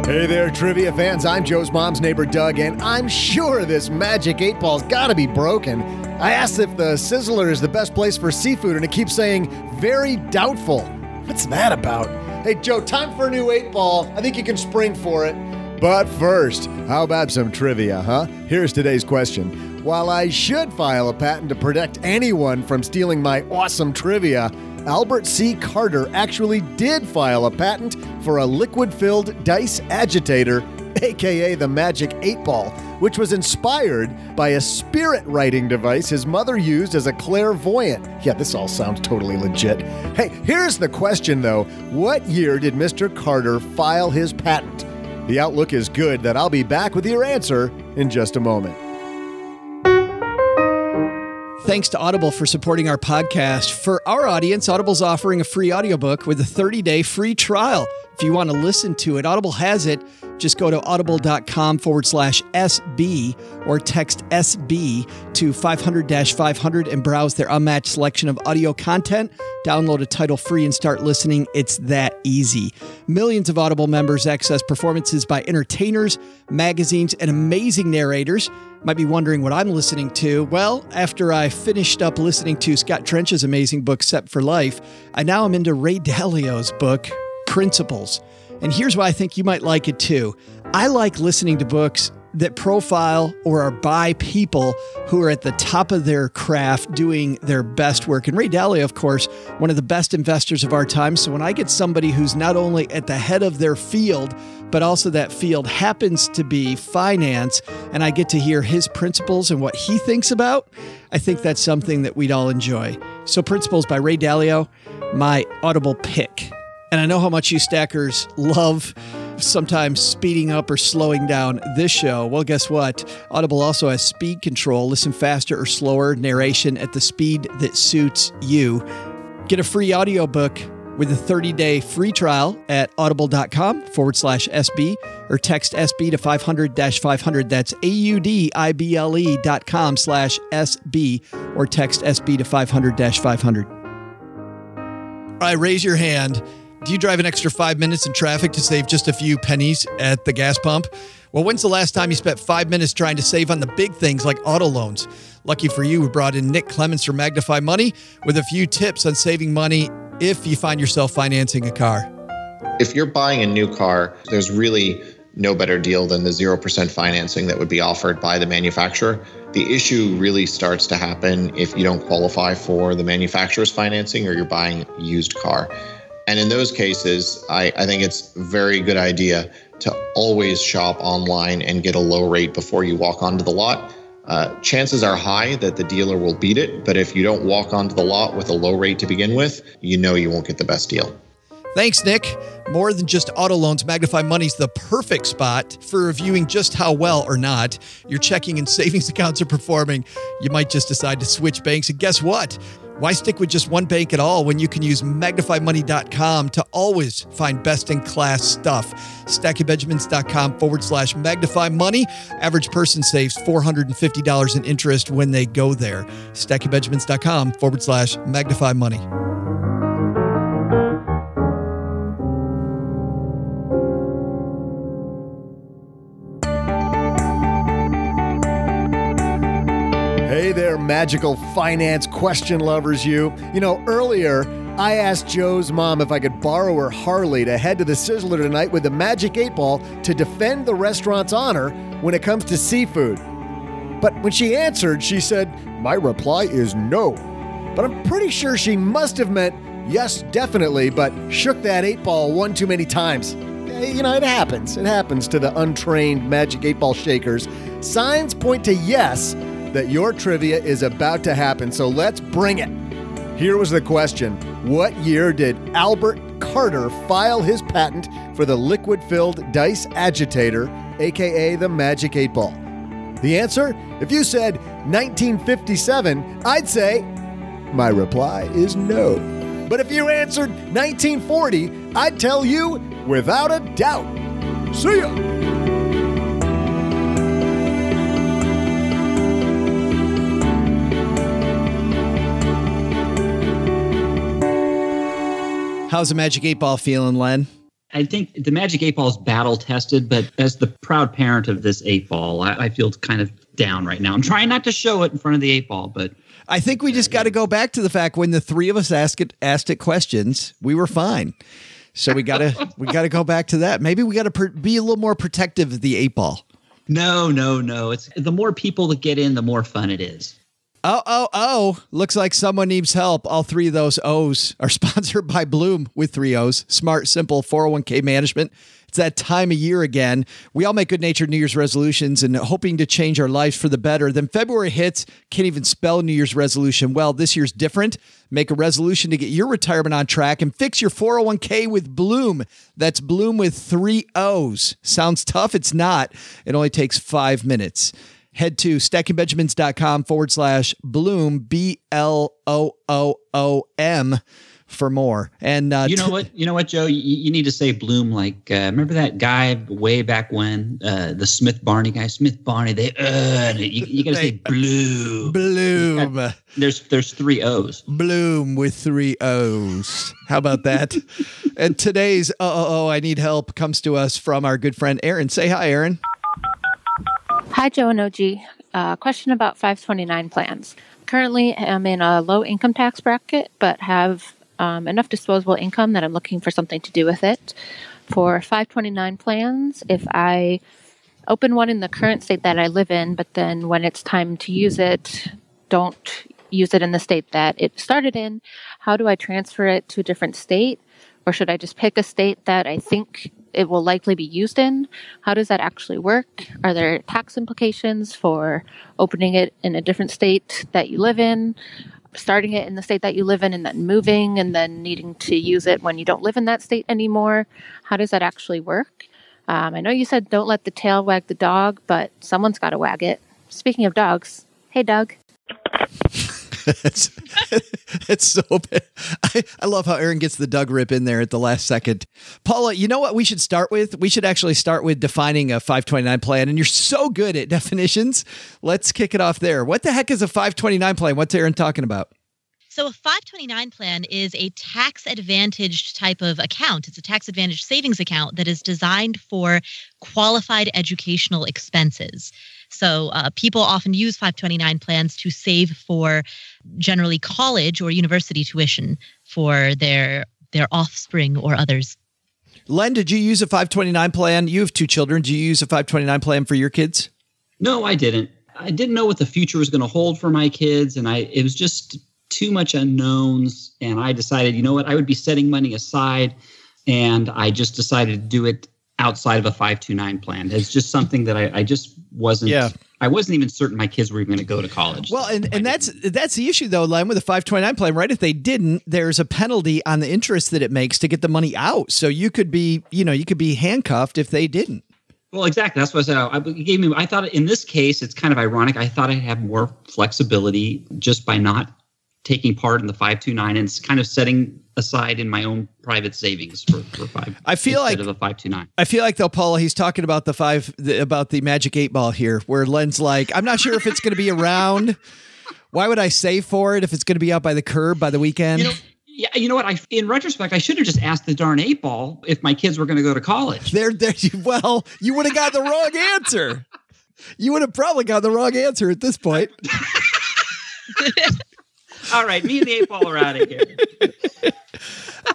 Hey there, trivia fans. I'm Joe's mom's neighbor, Doug, and I'm sure this magic eight ball's gotta be broken. I asked if the Sizzler is the best place for seafood, and it keeps saying very doubtful. What's that about? Hey, Joe, time for a new eight ball. I think you can spring for it. But first, how about some trivia, huh? Here's today's question. While I should file a patent to protect anyone from stealing my awesome trivia, Albert C. Carter actually did file a patent for a liquid filled dice agitator, [laughs] aka the Magic 8 Ball, which was inspired by a spirit writing device his mother used as a clairvoyant. Yeah, this all sounds totally legit. Hey, here's the question though What year did Mr. Carter file his patent? The outlook is good that I'll be back with your answer in just a moment. Thanks to Audible for supporting our podcast. For our audience, Audible's offering a free audiobook with a 30-day free trial. If you want to listen to it, Audible has it. Just go to audible.com forward slash SB or text SB to 500 500 and browse their unmatched selection of audio content. Download a title free and start listening. It's that easy. Millions of Audible members access performances by entertainers, magazines, and amazing narrators. Might be wondering what I'm listening to. Well, after I finished up listening to Scott Trench's amazing book, Set for Life, I now am into Ray Dalio's book, Principles. And here's why I think you might like it too. I like listening to books that profile or are by people who are at the top of their craft doing their best work. And Ray Dalio, of course, one of the best investors of our time. So when I get somebody who's not only at the head of their field, but also that field happens to be finance, and I get to hear his principles and what he thinks about, I think that's something that we'd all enjoy. So, Principles by Ray Dalio, my audible pick. And I know how much you stackers love sometimes speeding up or slowing down this show. Well, guess what? Audible also has speed control. Listen faster or slower, narration at the speed that suits you. Get a free audiobook with a 30 day free trial at audible.com forward slash SB or text SB to 500 500. That's A U D I B L E dot com slash SB or text SB to 500 500. All right, raise your hand. Do you drive an extra five minutes in traffic to save just a few pennies at the gas pump? Well, when's the last time you spent five minutes trying to save on the big things like auto loans? Lucky for you, we brought in Nick Clements from Magnify Money with a few tips on saving money if you find yourself financing a car. If you're buying a new car, there's really no better deal than the 0% financing that would be offered by the manufacturer. The issue really starts to happen if you don't qualify for the manufacturer's financing or you're buying a used car. And in those cases, I, I think it's a very good idea to always shop online and get a low rate before you walk onto the lot. Uh, chances are high that the dealer will beat it, but if you don't walk onto the lot with a low rate to begin with, you know you won't get the best deal. Thanks, Nick. More than just auto loans, Magnify Money's the perfect spot for reviewing just how well or not your checking and savings [laughs] accounts are performing. You might just decide to switch banks, and guess what? Why stick with just one bank at all when you can use magnifymoney.com to always find best in class stuff? StackingBenjamins.com forward slash magnify money. Average person saves $450 in interest when they go there. StackingBenjamins.com forward slash magnify money. Magical finance question lovers, you. You know, earlier I asked Joe's mom if I could borrow her Harley to head to the Sizzler tonight with the Magic 8 Ball to defend the restaurant's honor when it comes to seafood. But when she answered, she said, My reply is no. But I'm pretty sure she must have meant yes, definitely, but shook that 8 ball one too many times. Eh, You know, it happens. It happens to the untrained Magic 8 Ball shakers. Signs point to yes that your trivia is about to happen, so let's bring it. Here was the question What year did Albert Carter file his patent for the liquid filled dice agitator, aka the Magic 8 Ball? The answer? If you said 1957, I'd say my reply is no. But if you answered 1940, I'd tell you without a doubt. See ya! How's the Magic 8 Ball feeling, Len? I think the Magic Eight Ball is battle tested, but as the proud parent of this eight ball, I, I feel kind of down right now. I'm trying not to show it in front of the eight ball, but I think we just got to go back to the fact when the three of us asked it, asked it questions, we were fine. So we got to [laughs] we got to go back to that. Maybe we got to per- be a little more protective of the eight ball. no, no, no. It's the more people that get in, the more fun it is. Oh, oh, oh. Looks like someone needs help. All three of those O's are [laughs] sponsored by Blooom with three O's. Smart, simple 401k management. It's that time of year again. We all make good natured New Year's resolutions and hoping to change our lives for the better. Then February hits, can't even spell New Year's resolution. Well, this year's different. Make a resolution to get your retirement on track and fix your 401k with Blooom. That's Blooom with three O's. Sounds tough? It's not. It only takes five minutes. Head to stackingbenjamins.com forward slash blooom, B L O O O M for more. And uh, You know what? You know what, Joe? You, you need to say Bloom like uh, remember that guy way back when uh, the Smith Barney guy, Smith Barney. They uh, you, you got to [laughs] say Bloom. Bloom. There's there's three O's. Blooom with three O's. How about that? [laughs] and today's oh, oh, oh, I need help comes to us from our good friend Erin. Say hi, Erin. Hi, Joe and OG. Uh, question about 529 plans. Currently, I'm in a low income tax bracket, but have um, enough disposable income that I'm looking for something to do with it. For 529 plans, if I open one in the current state that I live in, but then when it's time to use it, don't use it in the state that it started in, how do I transfer it to a different state? Or should I just pick a state that I think it will likely be used in? How does that actually work? Are there tax implications for opening it in a different state that you live in? Starting it in the state that you live in and then moving and then needing to use it when you don't live in that state anymore? How does that actually work? Um, I know you said don't let the tail wag the dog, but someone's got to wag it. Speaking of dogs, hey, Doug. It's, [laughs] it's so bad. I, I love how Erin gets the Doug rip in there at the last second. Paula, you know what we should start with? We should actually start with defining a 529 plan. And you're so good at [laughs] definitions. Let's kick it off there. What the heck is a 529 plan? What's Erin talking about? So, a 529 plan is a tax advantaged type of account. It's a tax advantaged savings account that is designed for qualified educational expenses. So, uh, people often use 529 plans to save for generally college or university tuition for their their offspring or others. Len, did you use a 529 plan? You have two children. Do you use a 529 plan for your kids? No, I didn't. I didn't know what the future was going to hold for my kids, and I it was just too much unknowns. And I decided, you know what, I would be setting money aside, and I just decided to do it outside of a five two nine plan. It's just something that I, I just wasn't. Yeah. I wasn't even certain my kids were even going to go to college. Well, and, and that's that's the issue though, Len, with a 529 plan, right? If they didn't, there's a penalty on the interest that it makes to get the money out. So you could be, you know, you could be handcuffed if they didn't. Well, exactly. That's what I said. I gave me. I thought in this case, it's kind of ironic. I thought I'd have more flexibility just by not taking part in the five two nine and it's kind of setting aside in my own private savings for, for five. I feel like- of the five two nine. I feel like though, Paula, he's talking about the five the, about the magic eight ball here, where Len's like, I'm not sure if it's going to be around. Why would I save for it if it's going to be out by the curb by the weekend? You know, yeah, you know what? I in retrospect, I should have just asked the darn eight ball if my kids were going to go to college. there, there. [laughs] Well, you would have got the wrong answer. You would have probably got the wrong answer at this point. [laughs] All right, me and the eight ball are out of here. [laughs]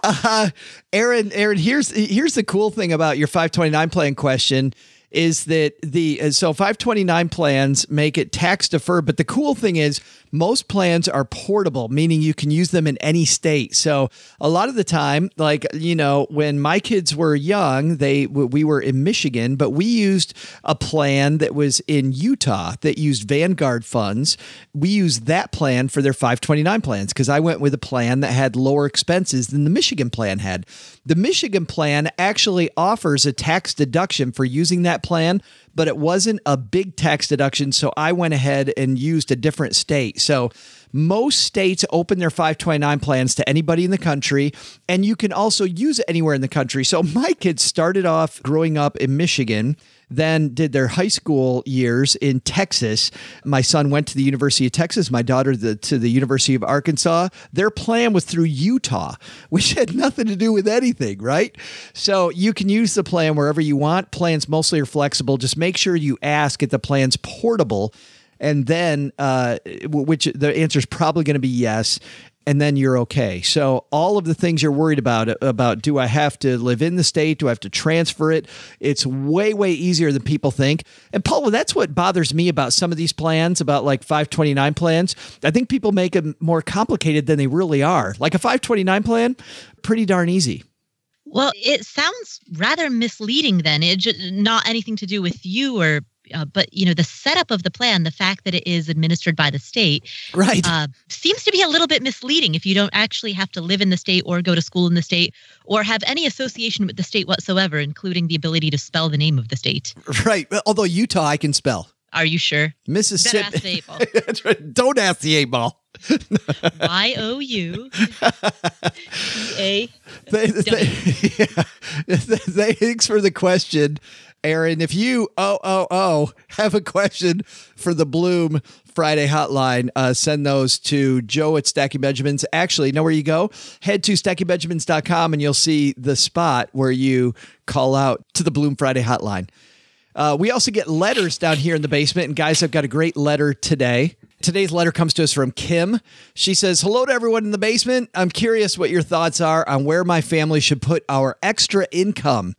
Uh, Erin, Erin, here's here's the cool thing about your 529 plan question is that the uh, so 529 plans make it tax deferred, but the cool thing is most plans are portable, meaning you can use them in any state. So a lot of the time, like you know, when my kids were young, they we were in Michigan, but we used a plan that was in Utah that used Vanguard funds. We used that plan for their 529 plans because I went with a plan that had lower expenses than the Michigan plan had. The Michigan plan actually offers a tax deduction for using that plan, but it wasn't a big tax deduction. So I went ahead and used a different state. So most states open their 529 plans to anybody in the country, and you can also use it anywhere in the country. So [laughs] my kids started off growing up in Michigan then did their high school years in Texas. My son went to the University of Texas, my daughter the, to the University of Arkansas. Their plan was through Utah, [laughs] which had nothing to do with anything, right? So you can use the plan wherever you want. Plans mostly are flexible. Just make sure you ask if the plan's portable. And then, uh, which the answer is probably going to be yes and then you're okay. So all of the things you're worried about about do I have to live in the state? Do I have to transfer it? It's way way easier than people think. And Paula, that's what bothers me about some of these plans about like 529 plans. I think people make them more complicated than they really are. Like a 529 plan, pretty darn easy. Well, it sounds rather misleading then. It's not anything to do with you or uh, but you know the setup of the plan, the fact that it is administered by the state, Right. uh, seems to be a little bit misleading if you don't actually have to live in the state or go to school in the state or have any association with the state whatsoever, including the ability to spell the name of the state. Right. Although Utah I can spell. Are you sure? Mississippi. ask the eight ball. [laughs] That's right. Don't ask the eight ball. Y O U A. [laughs] They- they- [laughs] yeah. Thanks for the question, Erin. If you oh oh oh [laughs] have a question for the Blooom Friday hotline, uh, send those to Joe at Stacky Benjamins. Actually, know where you go? Head to stackingbenjamins.com and you'll see the spot where you call out to the Blooom Friday hotline. Uh, we also get letters down here in the basement, and guys, I've got a great letter today. Today's letter comes to us from Kim. She says, Hello to everyone in the basement. I'm curious what your thoughts are on where my family should put our extra income.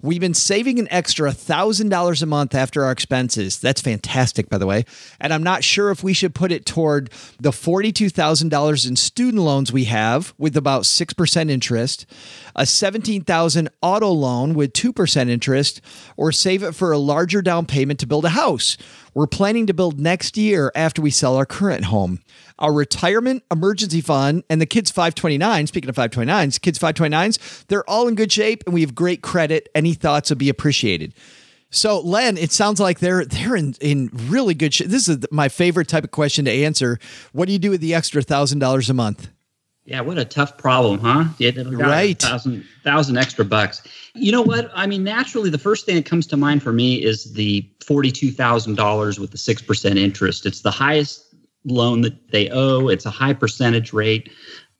We've been saving an extra $1,000 a month after our expenses. That's fantastic, by the way. And I'm not sure if we should put it toward the $42,000 in student loans we have with about 6% interest, a 17,000 auto loan with 2% interest, or save it for a larger down payment to build a house. We're planning to build next year after we sell our current home. Our retirement emergency fund and the kids 529, speaking of 529s, kids 529s, they're all in good shape and we have great credit. Any thoughts would be appreciated. So, Len, it sounds like they're they're in, in really good shape. This is my favorite type of question to answer. What do you do with the extra thousand dollars a month? Yeah, what a tough problem, huh? To- Right. thousand thousand extra bucks. You know what? I mean, naturally, the first thing that comes to mind for me is the forty-two thousand dollars with the six percent interest. It's the highest loan that they owe. It's a high percentage rate.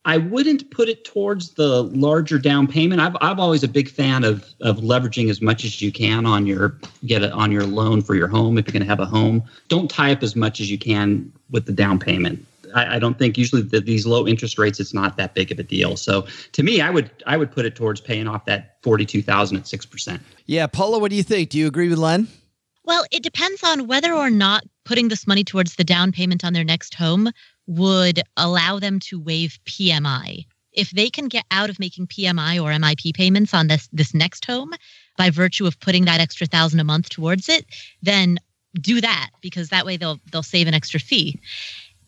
I wouldn't put it towards the larger down payment. I've I'm always a big fan of of leveraging as much as you can on your get it on your loan for your home if you're going to have a home. Don't tie up as much as you can with the down payment. I, I don't think usually the, these low interest rates it's not that big of a deal. So to me, I would I would put it towards paying off that forty two thousand at six percent. Yeah, Paula, what do you think? Do you agree with Len? Well, it depends on whether or not putting this money towards the down payment on their next home would allow them to waive PMI. If they can get out of making PMI or MIP payments on this this next home by virtue of putting that extra thousand a month towards it, then do that because that way they'll they'll save an extra fee.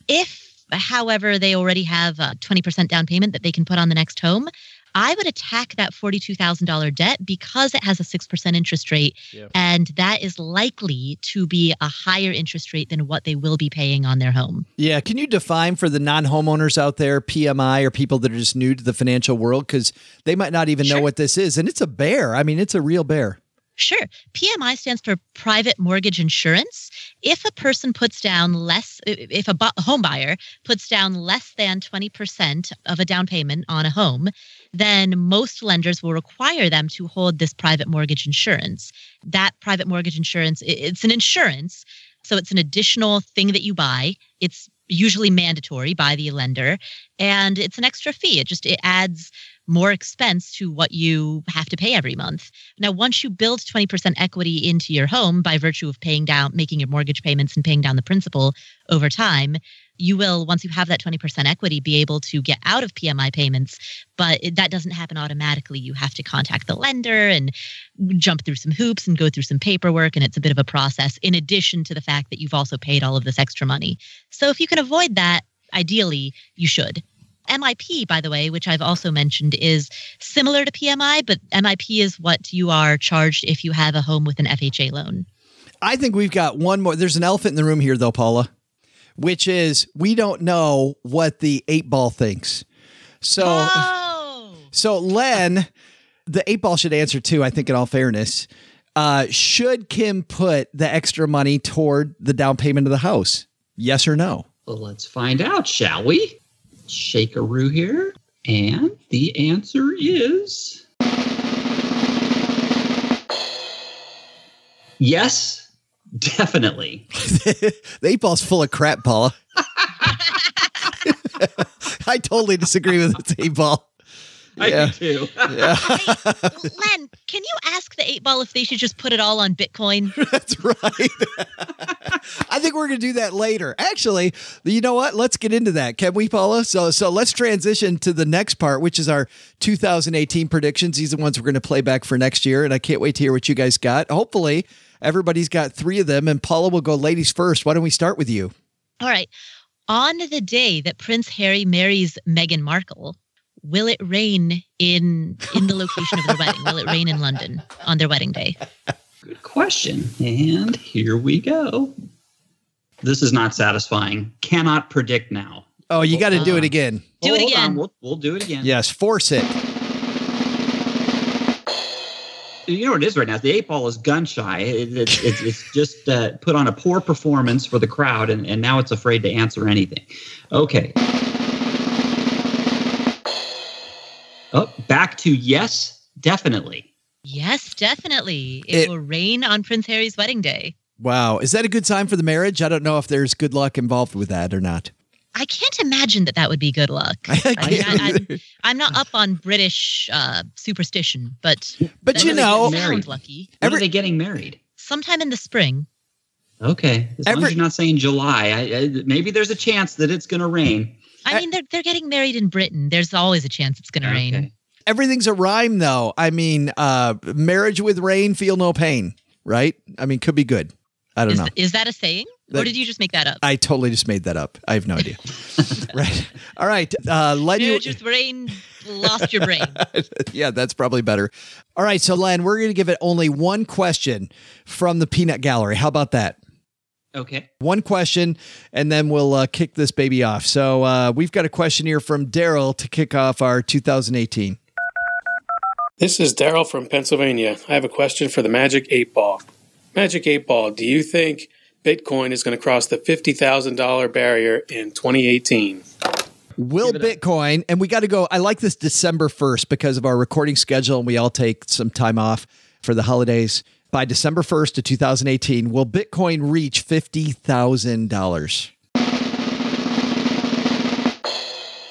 If, however, they already have a 20% down payment that they can put on the next home, I would attack that $42,000 debt because it has a 6% interest rate. And that is likely to be a higher interest rate than what they will be paying on their home. Yeah, can you define for the non-homeowners out there PMI or people that are just new to the financial world because they might not even know what this is, and it's a bear. I mean, it's a real bear. Sure. PMI stands for private mortgage insurance. If a person puts down less, if a home buyer puts down less than 20% of a down payment on a home, then most lenders will require them to hold this private mortgage insurance. That private mortgage insurance, it's an insurance. So it's an additional thing that you buy. It's usually mandatory by the lender and it's an extra fee. It just it adds more expense to what you have to pay every month. Now, once you build 20% equity into your home by virtue of paying down, making your mortgage payments and paying down the principal over time, you will, once you have that 20% equity, be able to get out of PMI payments. But it, that doesn't happen automatically. You have to contact the lender and jump through some hoops and go through some paperwork. And it's a bit of a process, in addition to the fact that you've also paid all of this extra money. So if you can avoid that, ideally, you should. MIP, by the way, which I've also mentioned, is similar to PMI, but MIP is what you are charged if you have a home with an FHA loan. I think we've got one more. There's an elephant in the room here, though, Paula, which is we don't know what the eight ball thinks. So, Oh, so Len, the eight ball should answer too. I think, in all fairness, uh, should Kim put the extra money toward the down payment of the house? Yes or no? Well, let's find out, shall we? Shakeroo here. And the answer is yes, definitely. [laughs] the eight ball's full of crap, Paula. [laughs] I totally disagree with this eight ball. I Yeah. do too. [laughs] Len, can you ask the eight ball if they should just put it all on Bitcoin? That's right. I think we're going to do that later. Actually, you know what? Let's get into that. Can we, Paula? So, so let's transition to the next part, which is our 2018 predictions. These are the ones we're going to play back for next year, and I can't wait to hear what you guys got. Hopefully, everybody's got three of them, and Paula will go ladies first. Why don't we start with you? All right. On the day that Prince Harry marries Meghan Markle, will it rain in in the location of their [laughs] wedding? Will it rain in London on their wedding day? Good question. And here we go. This is not satisfying. Cannot predict now. Oh, you got to do it again. Do it Hold on, again. We'll, we'll do it again. Yes, force it. You know what it is right now? The eight ball is gun shy. It, it, it's it's [laughs] just uh, put on a poor performance for the crowd, and, and now it's afraid to answer anything. Okay. Oh, back to yes, definitely. Yes, definitely. It, It- will rain on Prince Harry's wedding day. Wow. Is that a good sign for the marriage? I don't know if there's good luck involved with that or not. I can't imagine that that would be good luck. [laughs] I I mean, can't I, either. I'm, I'm not up on British uh, superstition, but But you doesn't know- sound Married. lucky. When Every- are they getting married? Sometime in the spring. Okay, as long as you're not saying July, I, I, maybe there's a chance that it's going to rain. I mean, they're they're getting married in Britain. There's always a chance it's going to rain. Everything's a rhyme, though. I mean, uh, marriage with rain, feel no pain, right? I mean, could be good. I don't Is, know. is that a saying, That- or did you just make that up? I totally just made that up. I have no idea. [laughs] right. All right. Uh, Len, you, Marriage with rain, lost your brain. [laughs] yeah, that's probably better. All right. So, Len, we're going to give it only one question from the peanut gallery. How about that? Okay. One question, and then we'll uh, kick this baby off. So, uh, we've got a question here from Daryl to kick off our 2018. This is Daryl from Pennsylvania. I have a question for the Magic 8 Ball. Magic 8 Ball, do you think Bitcoin is going to cross the $50,000 barrier in 2018? Will Bitcoin, and we got to go. I like this December 1st because of our recording schedule, and we all take some time off for the holidays. By December 1st to 2018, will Bitcoin reach $50,000?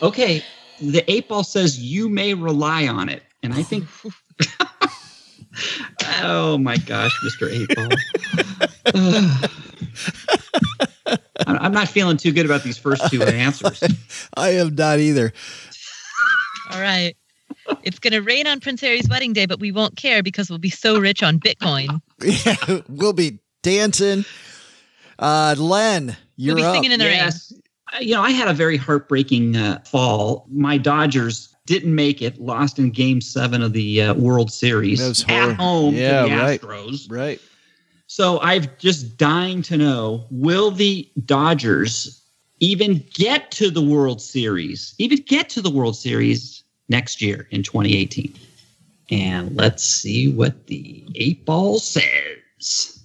Okay. The eight ball says you may rely on it, and I think. [laughs] oh my gosh, Mister Eight Ball. I'm I'm not feeling too good about these first two answers. [laughs] I am not either. All right. It's going to rain on Prince Harry's wedding day, but we won't care because we'll be so rich on Bitcoin. [laughs] Yeah, we'll be dancing. Uh, Len, you're we'll be up. singing in the rain. yes. Uh, You know, I had a very heartbreaking uh, fall. My Dodgers didn't make it, lost in game seven of the uh, World Series at home Yeah, to the right. Astros. right. So I've just dying to know will the Dodgers even get to the World Series, even get to the World Series next year in 2018? And let's see what the eight ball says.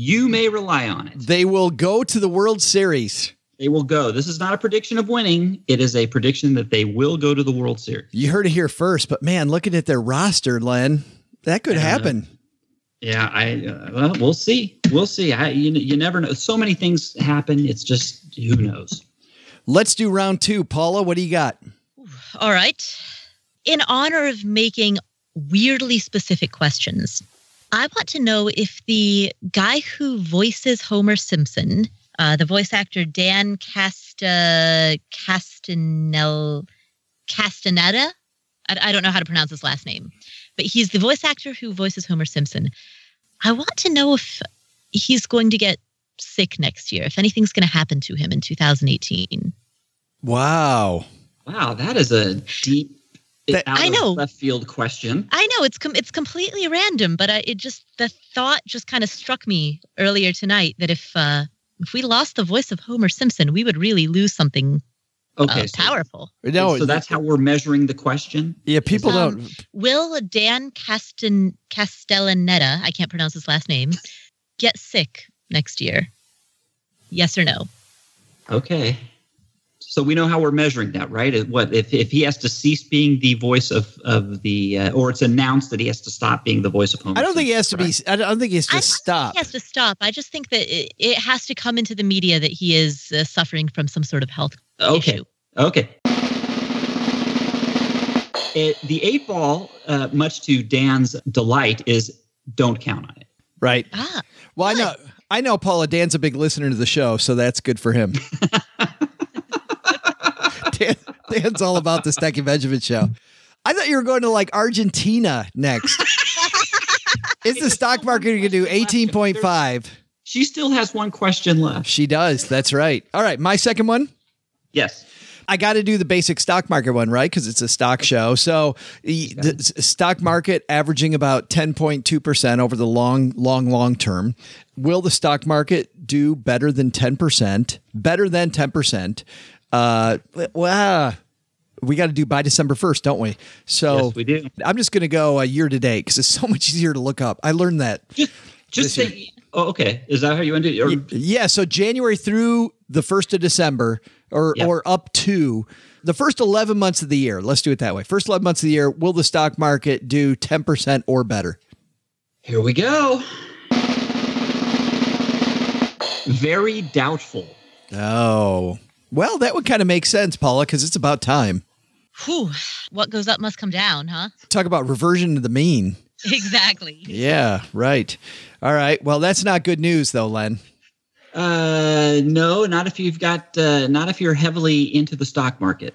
You may rely on it. They will go to the World Series. They will go. This is not a prediction of winning. It is a prediction that they will go to the World Series. You heard it here first, but man, looking at their roster, Len, that could Yeah. happen. Yeah, I uh, well, we'll see. We'll see. I you, you never know. So many things happen. It's just who knows. Let's do round two. Paula, what do you got? All right. In honor of making weirdly specific questions, I want to know if the guy who voices Homer Simpson, uh, the voice actor Dan Casta Castanel Castaneda, I, I don't know how to pronounce his last name, but he's the voice actor who voices Homer Simpson. I want to know if he's going to get sick next year, if anything's going to happen to him in 2018. Wow. Wow, that is a deep, That- out I know. left field question. I know it's com- it's completely random, but I, it just the thought just kind of struck me earlier tonight that if uh, if we lost the voice of Homer Simpson, we would really lose something Okay, uh, so, powerful. No, so that's how we're measuring the question. yeah, people Um, don't. Will Dan Castan Castellaneta, I can't pronounce his last name, get sick next year? Yes or no? Okay. So we know how we're measuring that, right? What if, if he has to cease being the voice of of the, uh, or it's announced that he has to stop being the voice of Homer? I don't think he has to Simpson, be. I don't think he has to I stop. He has to stop. I just think that it, it has to come into the media that he is uh, suffering from some sort of health right? Okay. issue. Okay. It, the eight ball, uh, much to Dan's delight, is don't count on it. Right. Ah, Well, I know. I know Paula Dan's a big listener to the show, so that's good for him. [laughs] Dan's all about the Stacky Benjamin show. I thought you were going to like Argentina next. Is the stock market going to do 18.5? She still has one question left. She does. That's right. All right. My second one. Yes. I got to do the basic stock market one, right? Because it's a stock show. So the, the stock market averaging about 10.2% over the long, long, long term. Will the stock market do better than 10%? Better than 10%. Uh, well, we got to do by December 1st, don't we? So Yes, we do. I'm just going to go a year to date because it's so [laughs] much easier to look up. I learned that. Just This say, oh, okay. Is that how you want to do it? Yeah, so January through the 1st of December or Yep. or up to the first 11 months of the year. Let's do it that way. First 11 months of the year, will the stock market do 10% or better? Here we go. Very doubtful. Oh. Well, that would kind of make sense, Paula, cuz it's about time. Whew. What goes up must come down, huh? Talk about reversion to the mean. [laughs] Exactly. Yeah, right. All right. Well, that's not good news though, Len. Uh, no, not if you've got, uh, not if you're heavily into the stock market.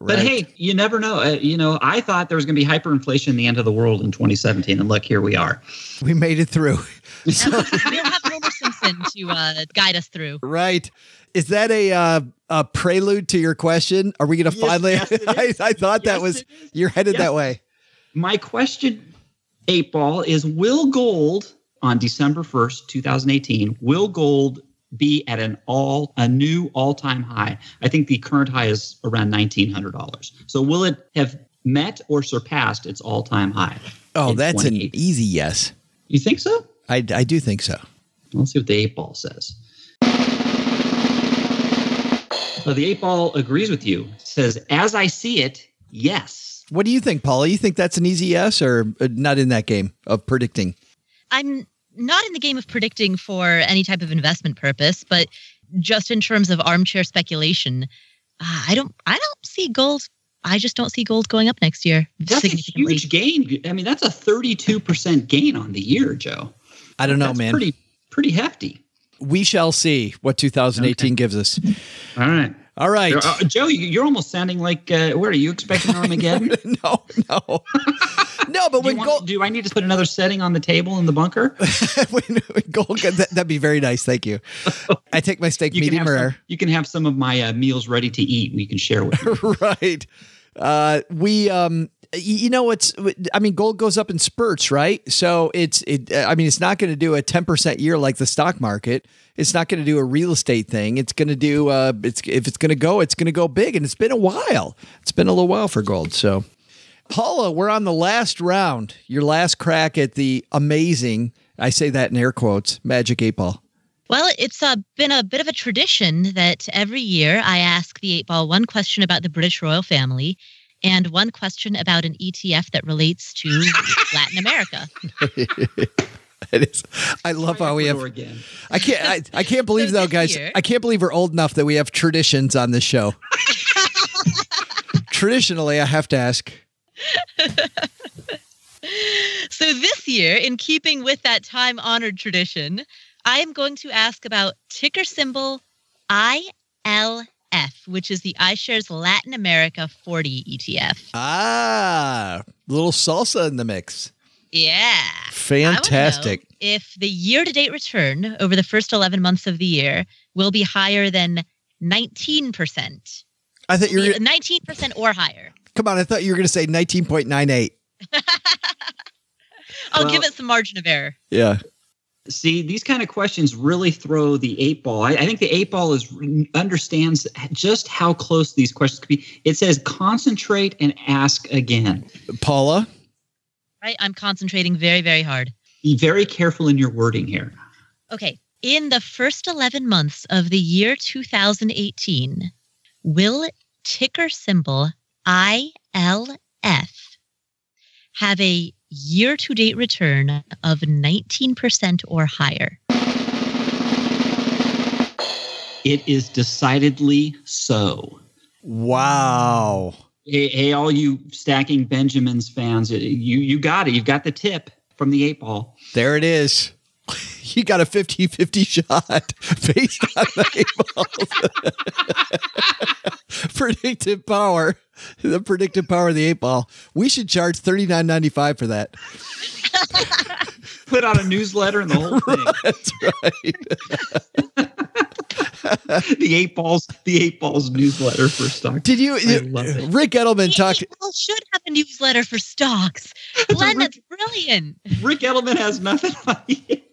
But hey, you never know. Uh, you know, I thought there was going to be hyperinflation in the end of the world in 2017, and look, here we are. We made it through. [laughs] we don't have Homer Simpson to uh, guide us through. Right. Is that a uh, a prelude to your question? Are we going to Yes, finally? yes, [laughs] I. I thought that was you're headed Yes. that way. My question, eight ball, is: Will gold on December 1st, 2018, will gold be at an all a new all-time high? I think the current high is around $1,900. So will it have met or surpassed its all-time high? Oh, that's an easy yes. You think so? I, I do think so. Let's see what the eight ball says. So the eight ball agrees with you. Says, as I see it, yes. What do you think, Paula? You think that's an easy yes or uh, not in that game of predicting? I'm not in the game of predicting for any type of investment purpose, but just in terms of armchair speculation, uh, I don't I don't see gold. I just don't see gold going up next year That's a huge gain. I mean, that's a 32% gain on the year, Joe. I don't know, That's man. pretty pretty hefty. We shall see what 2018 gives us. All right. All right. Uh, Joe, you- you're almost sounding like, uh, where are you expecting Armageddon? [laughs] no, no. No, but [laughs] do, when gold, do I need to put another setting on the table in the bunker? [laughs] when, when gold that, that'd be very nice. Thank you. I take my steak You can, medium have rare. some, you can have some of my uh, meals ready to eat. We can share with you. right. Uh, we, um, you know, what's, I mean, gold goes up in spurts, right? So it's, it, I mean, it's not going to do a 10% year like the stock market. It's not going to do a real estate thing. It's going to do, uh, it's, if it's going to go, it's going to go big. And it's been a while. It's been a little while for gold. So, Paula, we're on the last round, your last crack at the amazing, I say that in air quotes, magic eight ball. Well, it's uh, been a bit of a tradition that every year I ask the eight ball one question about the British royal family and one question about an ETF that relates to Latin America. [laughs] It is. I love how we have. Ecuador again. I can't. I, I can't [laughs] believe So though, guys. year- I can't believe we're old enough that we have traditions on this show. [laughs] Traditionally, I have to ask. So this year, in keeping with that time honored tradition, I am going to ask about ticker symbol ILF, which is the iShares Latin America 40 ETF. Ah, little salsa in the mix. Yeah. Fantastic. I know if the year to date return over the first 11 months of the year will be higher than 19%. I thought you were. 19% or higher. Come on, I thought you were going to say nineteen point nine eight. [laughs] I'll Well- give it some margin of error. Yeah. See, these kind of questions really throw the eight ball. I, I think the eight ball is understands just how close these questions could be. It says concentrate and ask again. Paula. Right? I'm concentrating very, very hard. Be very careful in your wording here. Okay. In the first 11 months of the year 2018, will ticker symbol ILF have a year to date return of 19% or higher? It is decidedly so. Wow. Hey, hey, all you stacking Benjamins fans, you you got it. You've got the tip from the eight ball. There it is. [laughs] You got a 50-50 shot [laughs] based on the eight balls. [laughs] predictive power. The predictive power of the eight ball. We should charge thirty nine ninety five for that. Put out a newsletter and the whole thing. That's right. the eight balls, the eight balls newsletter for stocks. Did you? I love it. Rick Edelman talked. Well, should have a newsletter for stocks. Glenn, that's brilliant. Rick Edelman has nothing on the eight ball.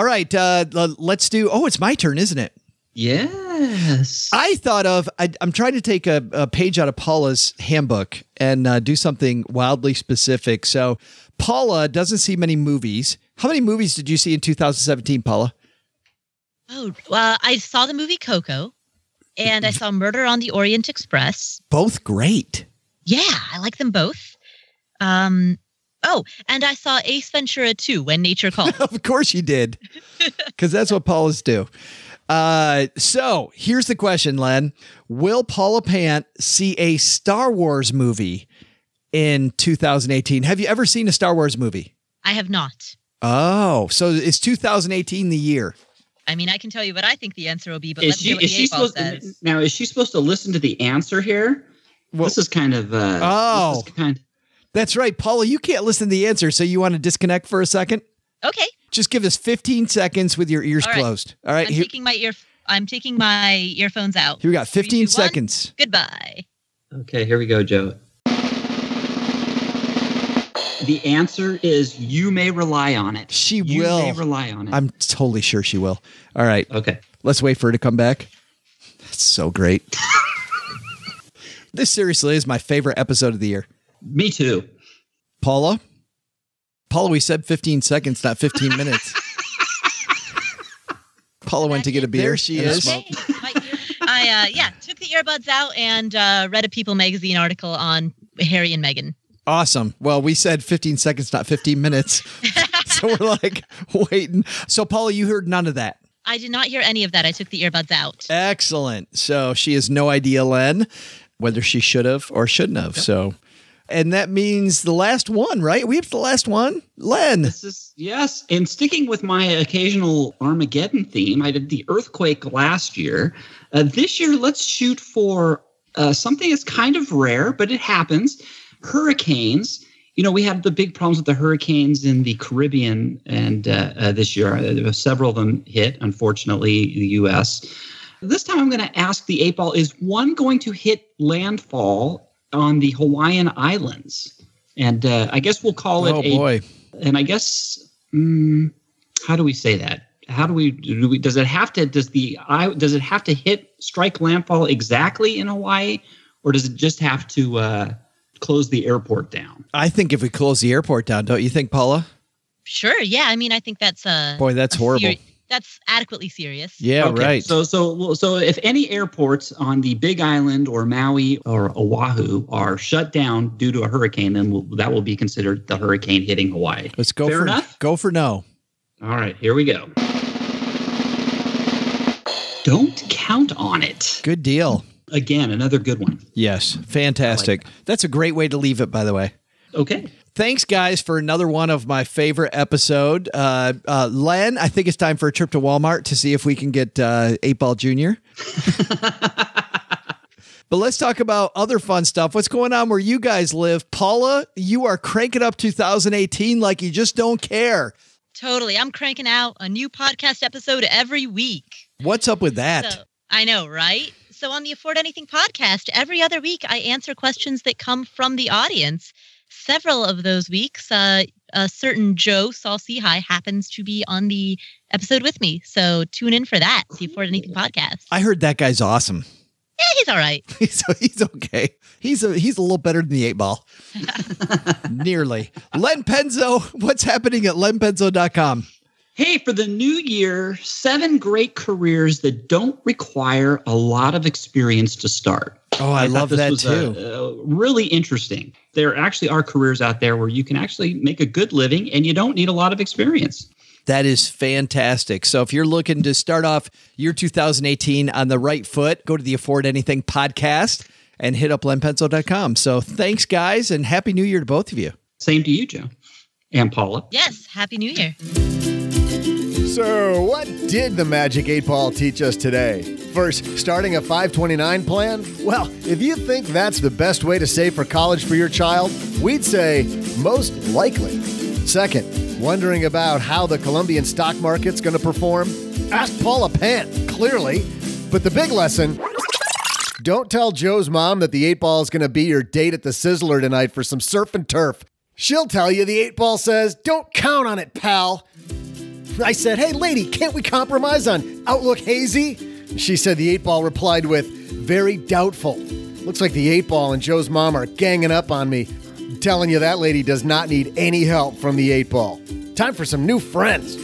All right, uh, let's do. Oh, it's my turn, isn't it? Yes. I thought of. I, I'm trying to take a, a page out of Paula's handbook and uh, do something wildly specific. So, Paula doesn't see many movies. How many movies did you see in 2017, Paula? Oh, well, I saw the movie Coco, and I saw Murder on the Orient Express. Both great. Yeah, I like them both. Um, oh, and I saw Ace Ventura 2, When Nature called. [laughs] of course you did, because that's what Paulas do. Uh, so here's the question, Len: Will Paula Pant see a Star Wars movie in 2018? Have you ever seen a Star Wars movie? I have not. Oh, so it's 2018 the year? I mean, I can tell you what I think the answer will be, but is let's she hear what is she supposed to, says. now? Is she supposed to listen to the answer here? this is kind of uh, Oh. this is kind That's right, Paula. You can't listen to the answer, so you want to disconnect for a second? Okay. Just give us 15 seconds with your ears All right. closed. All right, I'm here, taking my ear. I'm taking my earphones out. here we got 15 two, one. seconds. Goodbye. Okay, here we go, Joe. The answer is you may rely on it. She you will. may rely on it. I'm totally sure she will. All right. Okay. Let's wait for her to come back. That's so great. [laughs] this seriously is my favorite episode of the year. Me too. Paula? Paula, we said 15 seconds, not 15 [laughs] minutes. Paula went to get a beer. There she is. smoke. My ear- I uh, yeah took the earbuds out and uh, read a People magazine article on Harry and Meghan. Awesome. Well, we said 15 seconds, not 15 minutes. [laughs] so we're like waiting. So, Paula, you heard none of that. I did not hear any of that. I took the earbuds out. Excellent. So she has no idea, Len, whether she should have or shouldn't have. So, and that means the last one, right? We have the last one, Len. This is yes, and sticking with my occasional Armageddon theme, I did the earthquake last year. Uh, this year, let's shoot for uh, something that's kind of rare, but it happens. Hurricanes. You know, we had the big problems with the hurricanes in the Caribbean, and uh, uh, this year, uh, several of them hit. Unfortunately, the U.S. This time, I'm going to ask the eight ball: Is one going to hit landfall on the Hawaiian Islands? And uh, I guess we'll call it Oh, a boy. and I guess mm, how do we say that? How do we do? We, does it have to? Does the I does it have to hit strike landfall exactly in Hawaii, or does it just have to uh, close the airport down? I think if we close the airport down, don't you think, Paula? Sure. Yeah. I mean, I think that's a Boy, that's a horrible. seri- that's adequately serious. Yeah, Okay, right. So so so if any airports on the Big Island or Maui or Oahu are shut down due to a hurricane, then we'll, that will be considered the hurricane hitting Hawaii. Let's go Fair for enough? go for no. All right, here we go. Don't count on it. Good deal. Again, another good one. Yes, fantastic. That's a great way to leave it, by the way. Okay. Thanks, guys, for another one of my favorite episode. Uh, uh, Len, I think it's time for a trip to Walmart to see if we can get uh, Eight Ball Junior. [laughs] but let's talk about other fun stuff. What's going on where you guys live? Paula, you are cranking up 2018 like you just don't care. Totally. I'm cranking out a new podcast episode every week. What's up with that? So, I know, right? So on the Afford Anything podcast, every other week I answer questions that come from the audience. Several of those weeks, uh, a certain Joe Saul-Sehy happens to be on the episode with me. So tune in for that, the Afford Anything podcast. I heard that guy's awesome. Yeah, he's all right. [laughs] He's he's okay. He's a he's a little better than the eight ball. [laughs] Nearly. Len Penzo, what's happening at lenpenzo.com? Hey, for the new year, seven great careers that don't require a lot of experience to start. Oh, I, thought love this that was, too. really interesting. There actually are careers out there where you can actually make a good living and you don't need a lot of experience. That is fantastic. So if you're looking to start off year 2018 on the right foot, go to the Afford Anything podcast and hit up lenpenzo.com. So thanks, guys, and Happy New Year to both of you. Same to you, Joe and Paula. Yes, Happy New Year. So, what did the Magic 8 Ball teach us today? First, starting a 529 plan? Well, if you think that's the best way to save for college for your child, we'd say most likely. Second, wondering about how the Colombian stock market's going to perform? Ask Paula Pant, clearly. But the big lesson don't tell Joe's mom that the 8 ball is going to be your date at the Sizzler tonight for some surf and turf. She'll tell you the 8 ball says, don't count on it, pal. I said, hey, lady, can't we compromise on Outlook Hazy? She said the 8 ball replied with, very doubtful. Looks like the 8 ball and Joe's mom are ganging up on me. I'm telling you, that lady does not need any help from the 8 ball. Time for some new friends.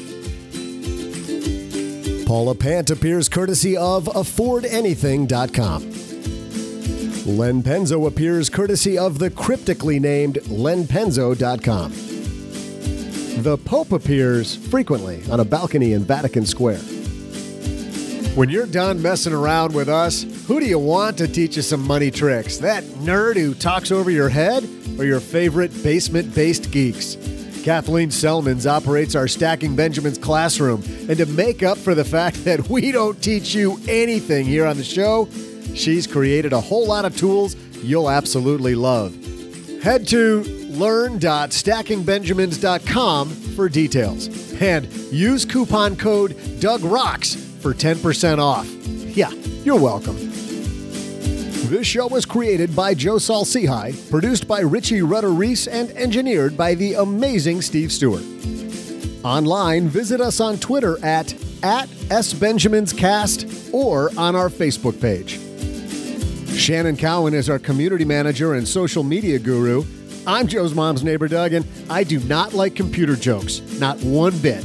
Paula Pant appears courtesy of AffordAnything.com. Len Penzo appears courtesy of the cryptically named lenpenzo.com. The Pope appears frequently on a balcony in Vatican Square. When you're done messing around with us, who do you want to teach you some money tricks? That nerd who talks over your head or your favorite basement based geeks? Kathleen Selmans operates our Stacking Benjamins classroom. And to make up for the fact [laughs] that we don't teach you anything here on the show, she's created a whole lot of tools you'll absolutely love. Head to learn.stackingbenjamins.com for details. And use coupon code DougRocks for 10% off. Yeah, you're welcome. This show was created by Joe Saul-Sehy, produced by Richie Rudder Reese, and engineered by the amazing Steve Stewart. Online, visit us on Twitter at, at SBenjaminsCast or on our Facebook page. Shannon Cowan is our community manager and social media guru. I'm Joe's mom's neighbor, Doug, and I do not like computer jokes, not one bit.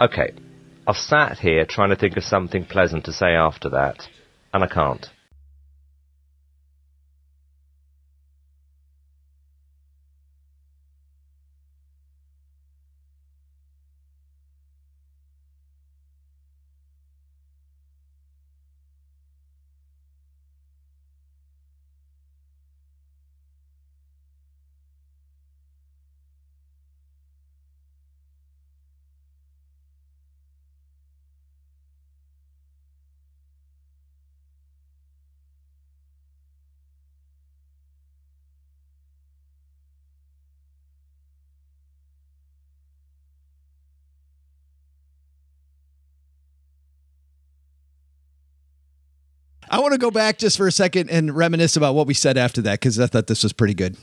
Okay, I've sat here trying to think of something pleasant to say after that, and I can't. I want to go back just for a second and reminisce about what we said after that because I thought this was pretty good.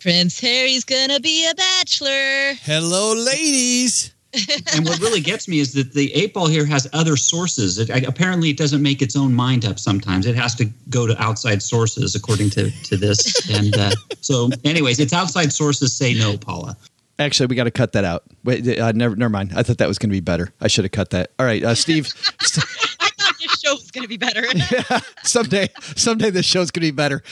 Prince Harry's gonna be a bachelor. Hello, ladies. [laughs] and what really gets me is that the eight ball here has other sources. It, apparently, it doesn't make its own mind up. Sometimes it has to go to outside sources, according to to this. and uh, so, anyways, its outside sources say no, Paula. Actually, we got to cut that out. Wait, uh, never, never mind. I thought that was going to be better. I should have cut that. All right, uh, Steve. [laughs] I thought was gonna be better. [laughs] yeah, someday, someday this show's going to be better.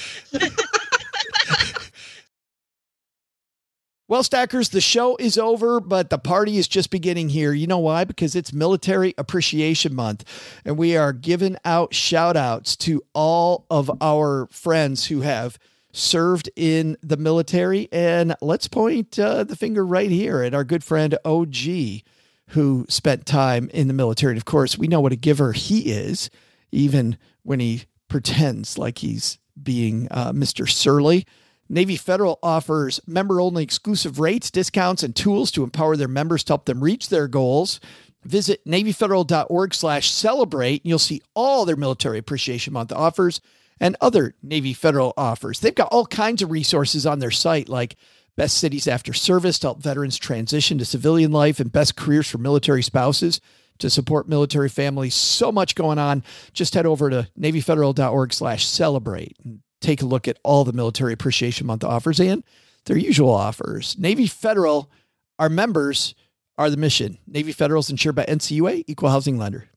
Well, Stackers, the show is over, but the party is just beginning here. You know why? Because it's Military Appreciation Month, and we are giving out shout outs to all of our friends who have served in the military. And let's point uh, the finger right here at our good friend OG, who spent time in the military. And of course, we know what a giver he is, even when he pretends like he's being uh, Mr. Surly. Navy Federal offers member only exclusive rates, discounts, and tools to empower their members to help them reach their goals. Visit NavyFederal.org slash celebrate, and you'll see all their Military Appreciation Month offers and other Navy Federal offers. They've got all kinds of resources on their site, like best cities after service to help veterans transition to civilian life and best careers for military spouses to support military families. So much going on. Just head over to NavyFederal.org slash celebrate and take a look at all the Military Appreciation Month offers and their usual offers. Navy Federal, our members are the mission. Navy Federal is insured by NCUA, Equal Housing Lender.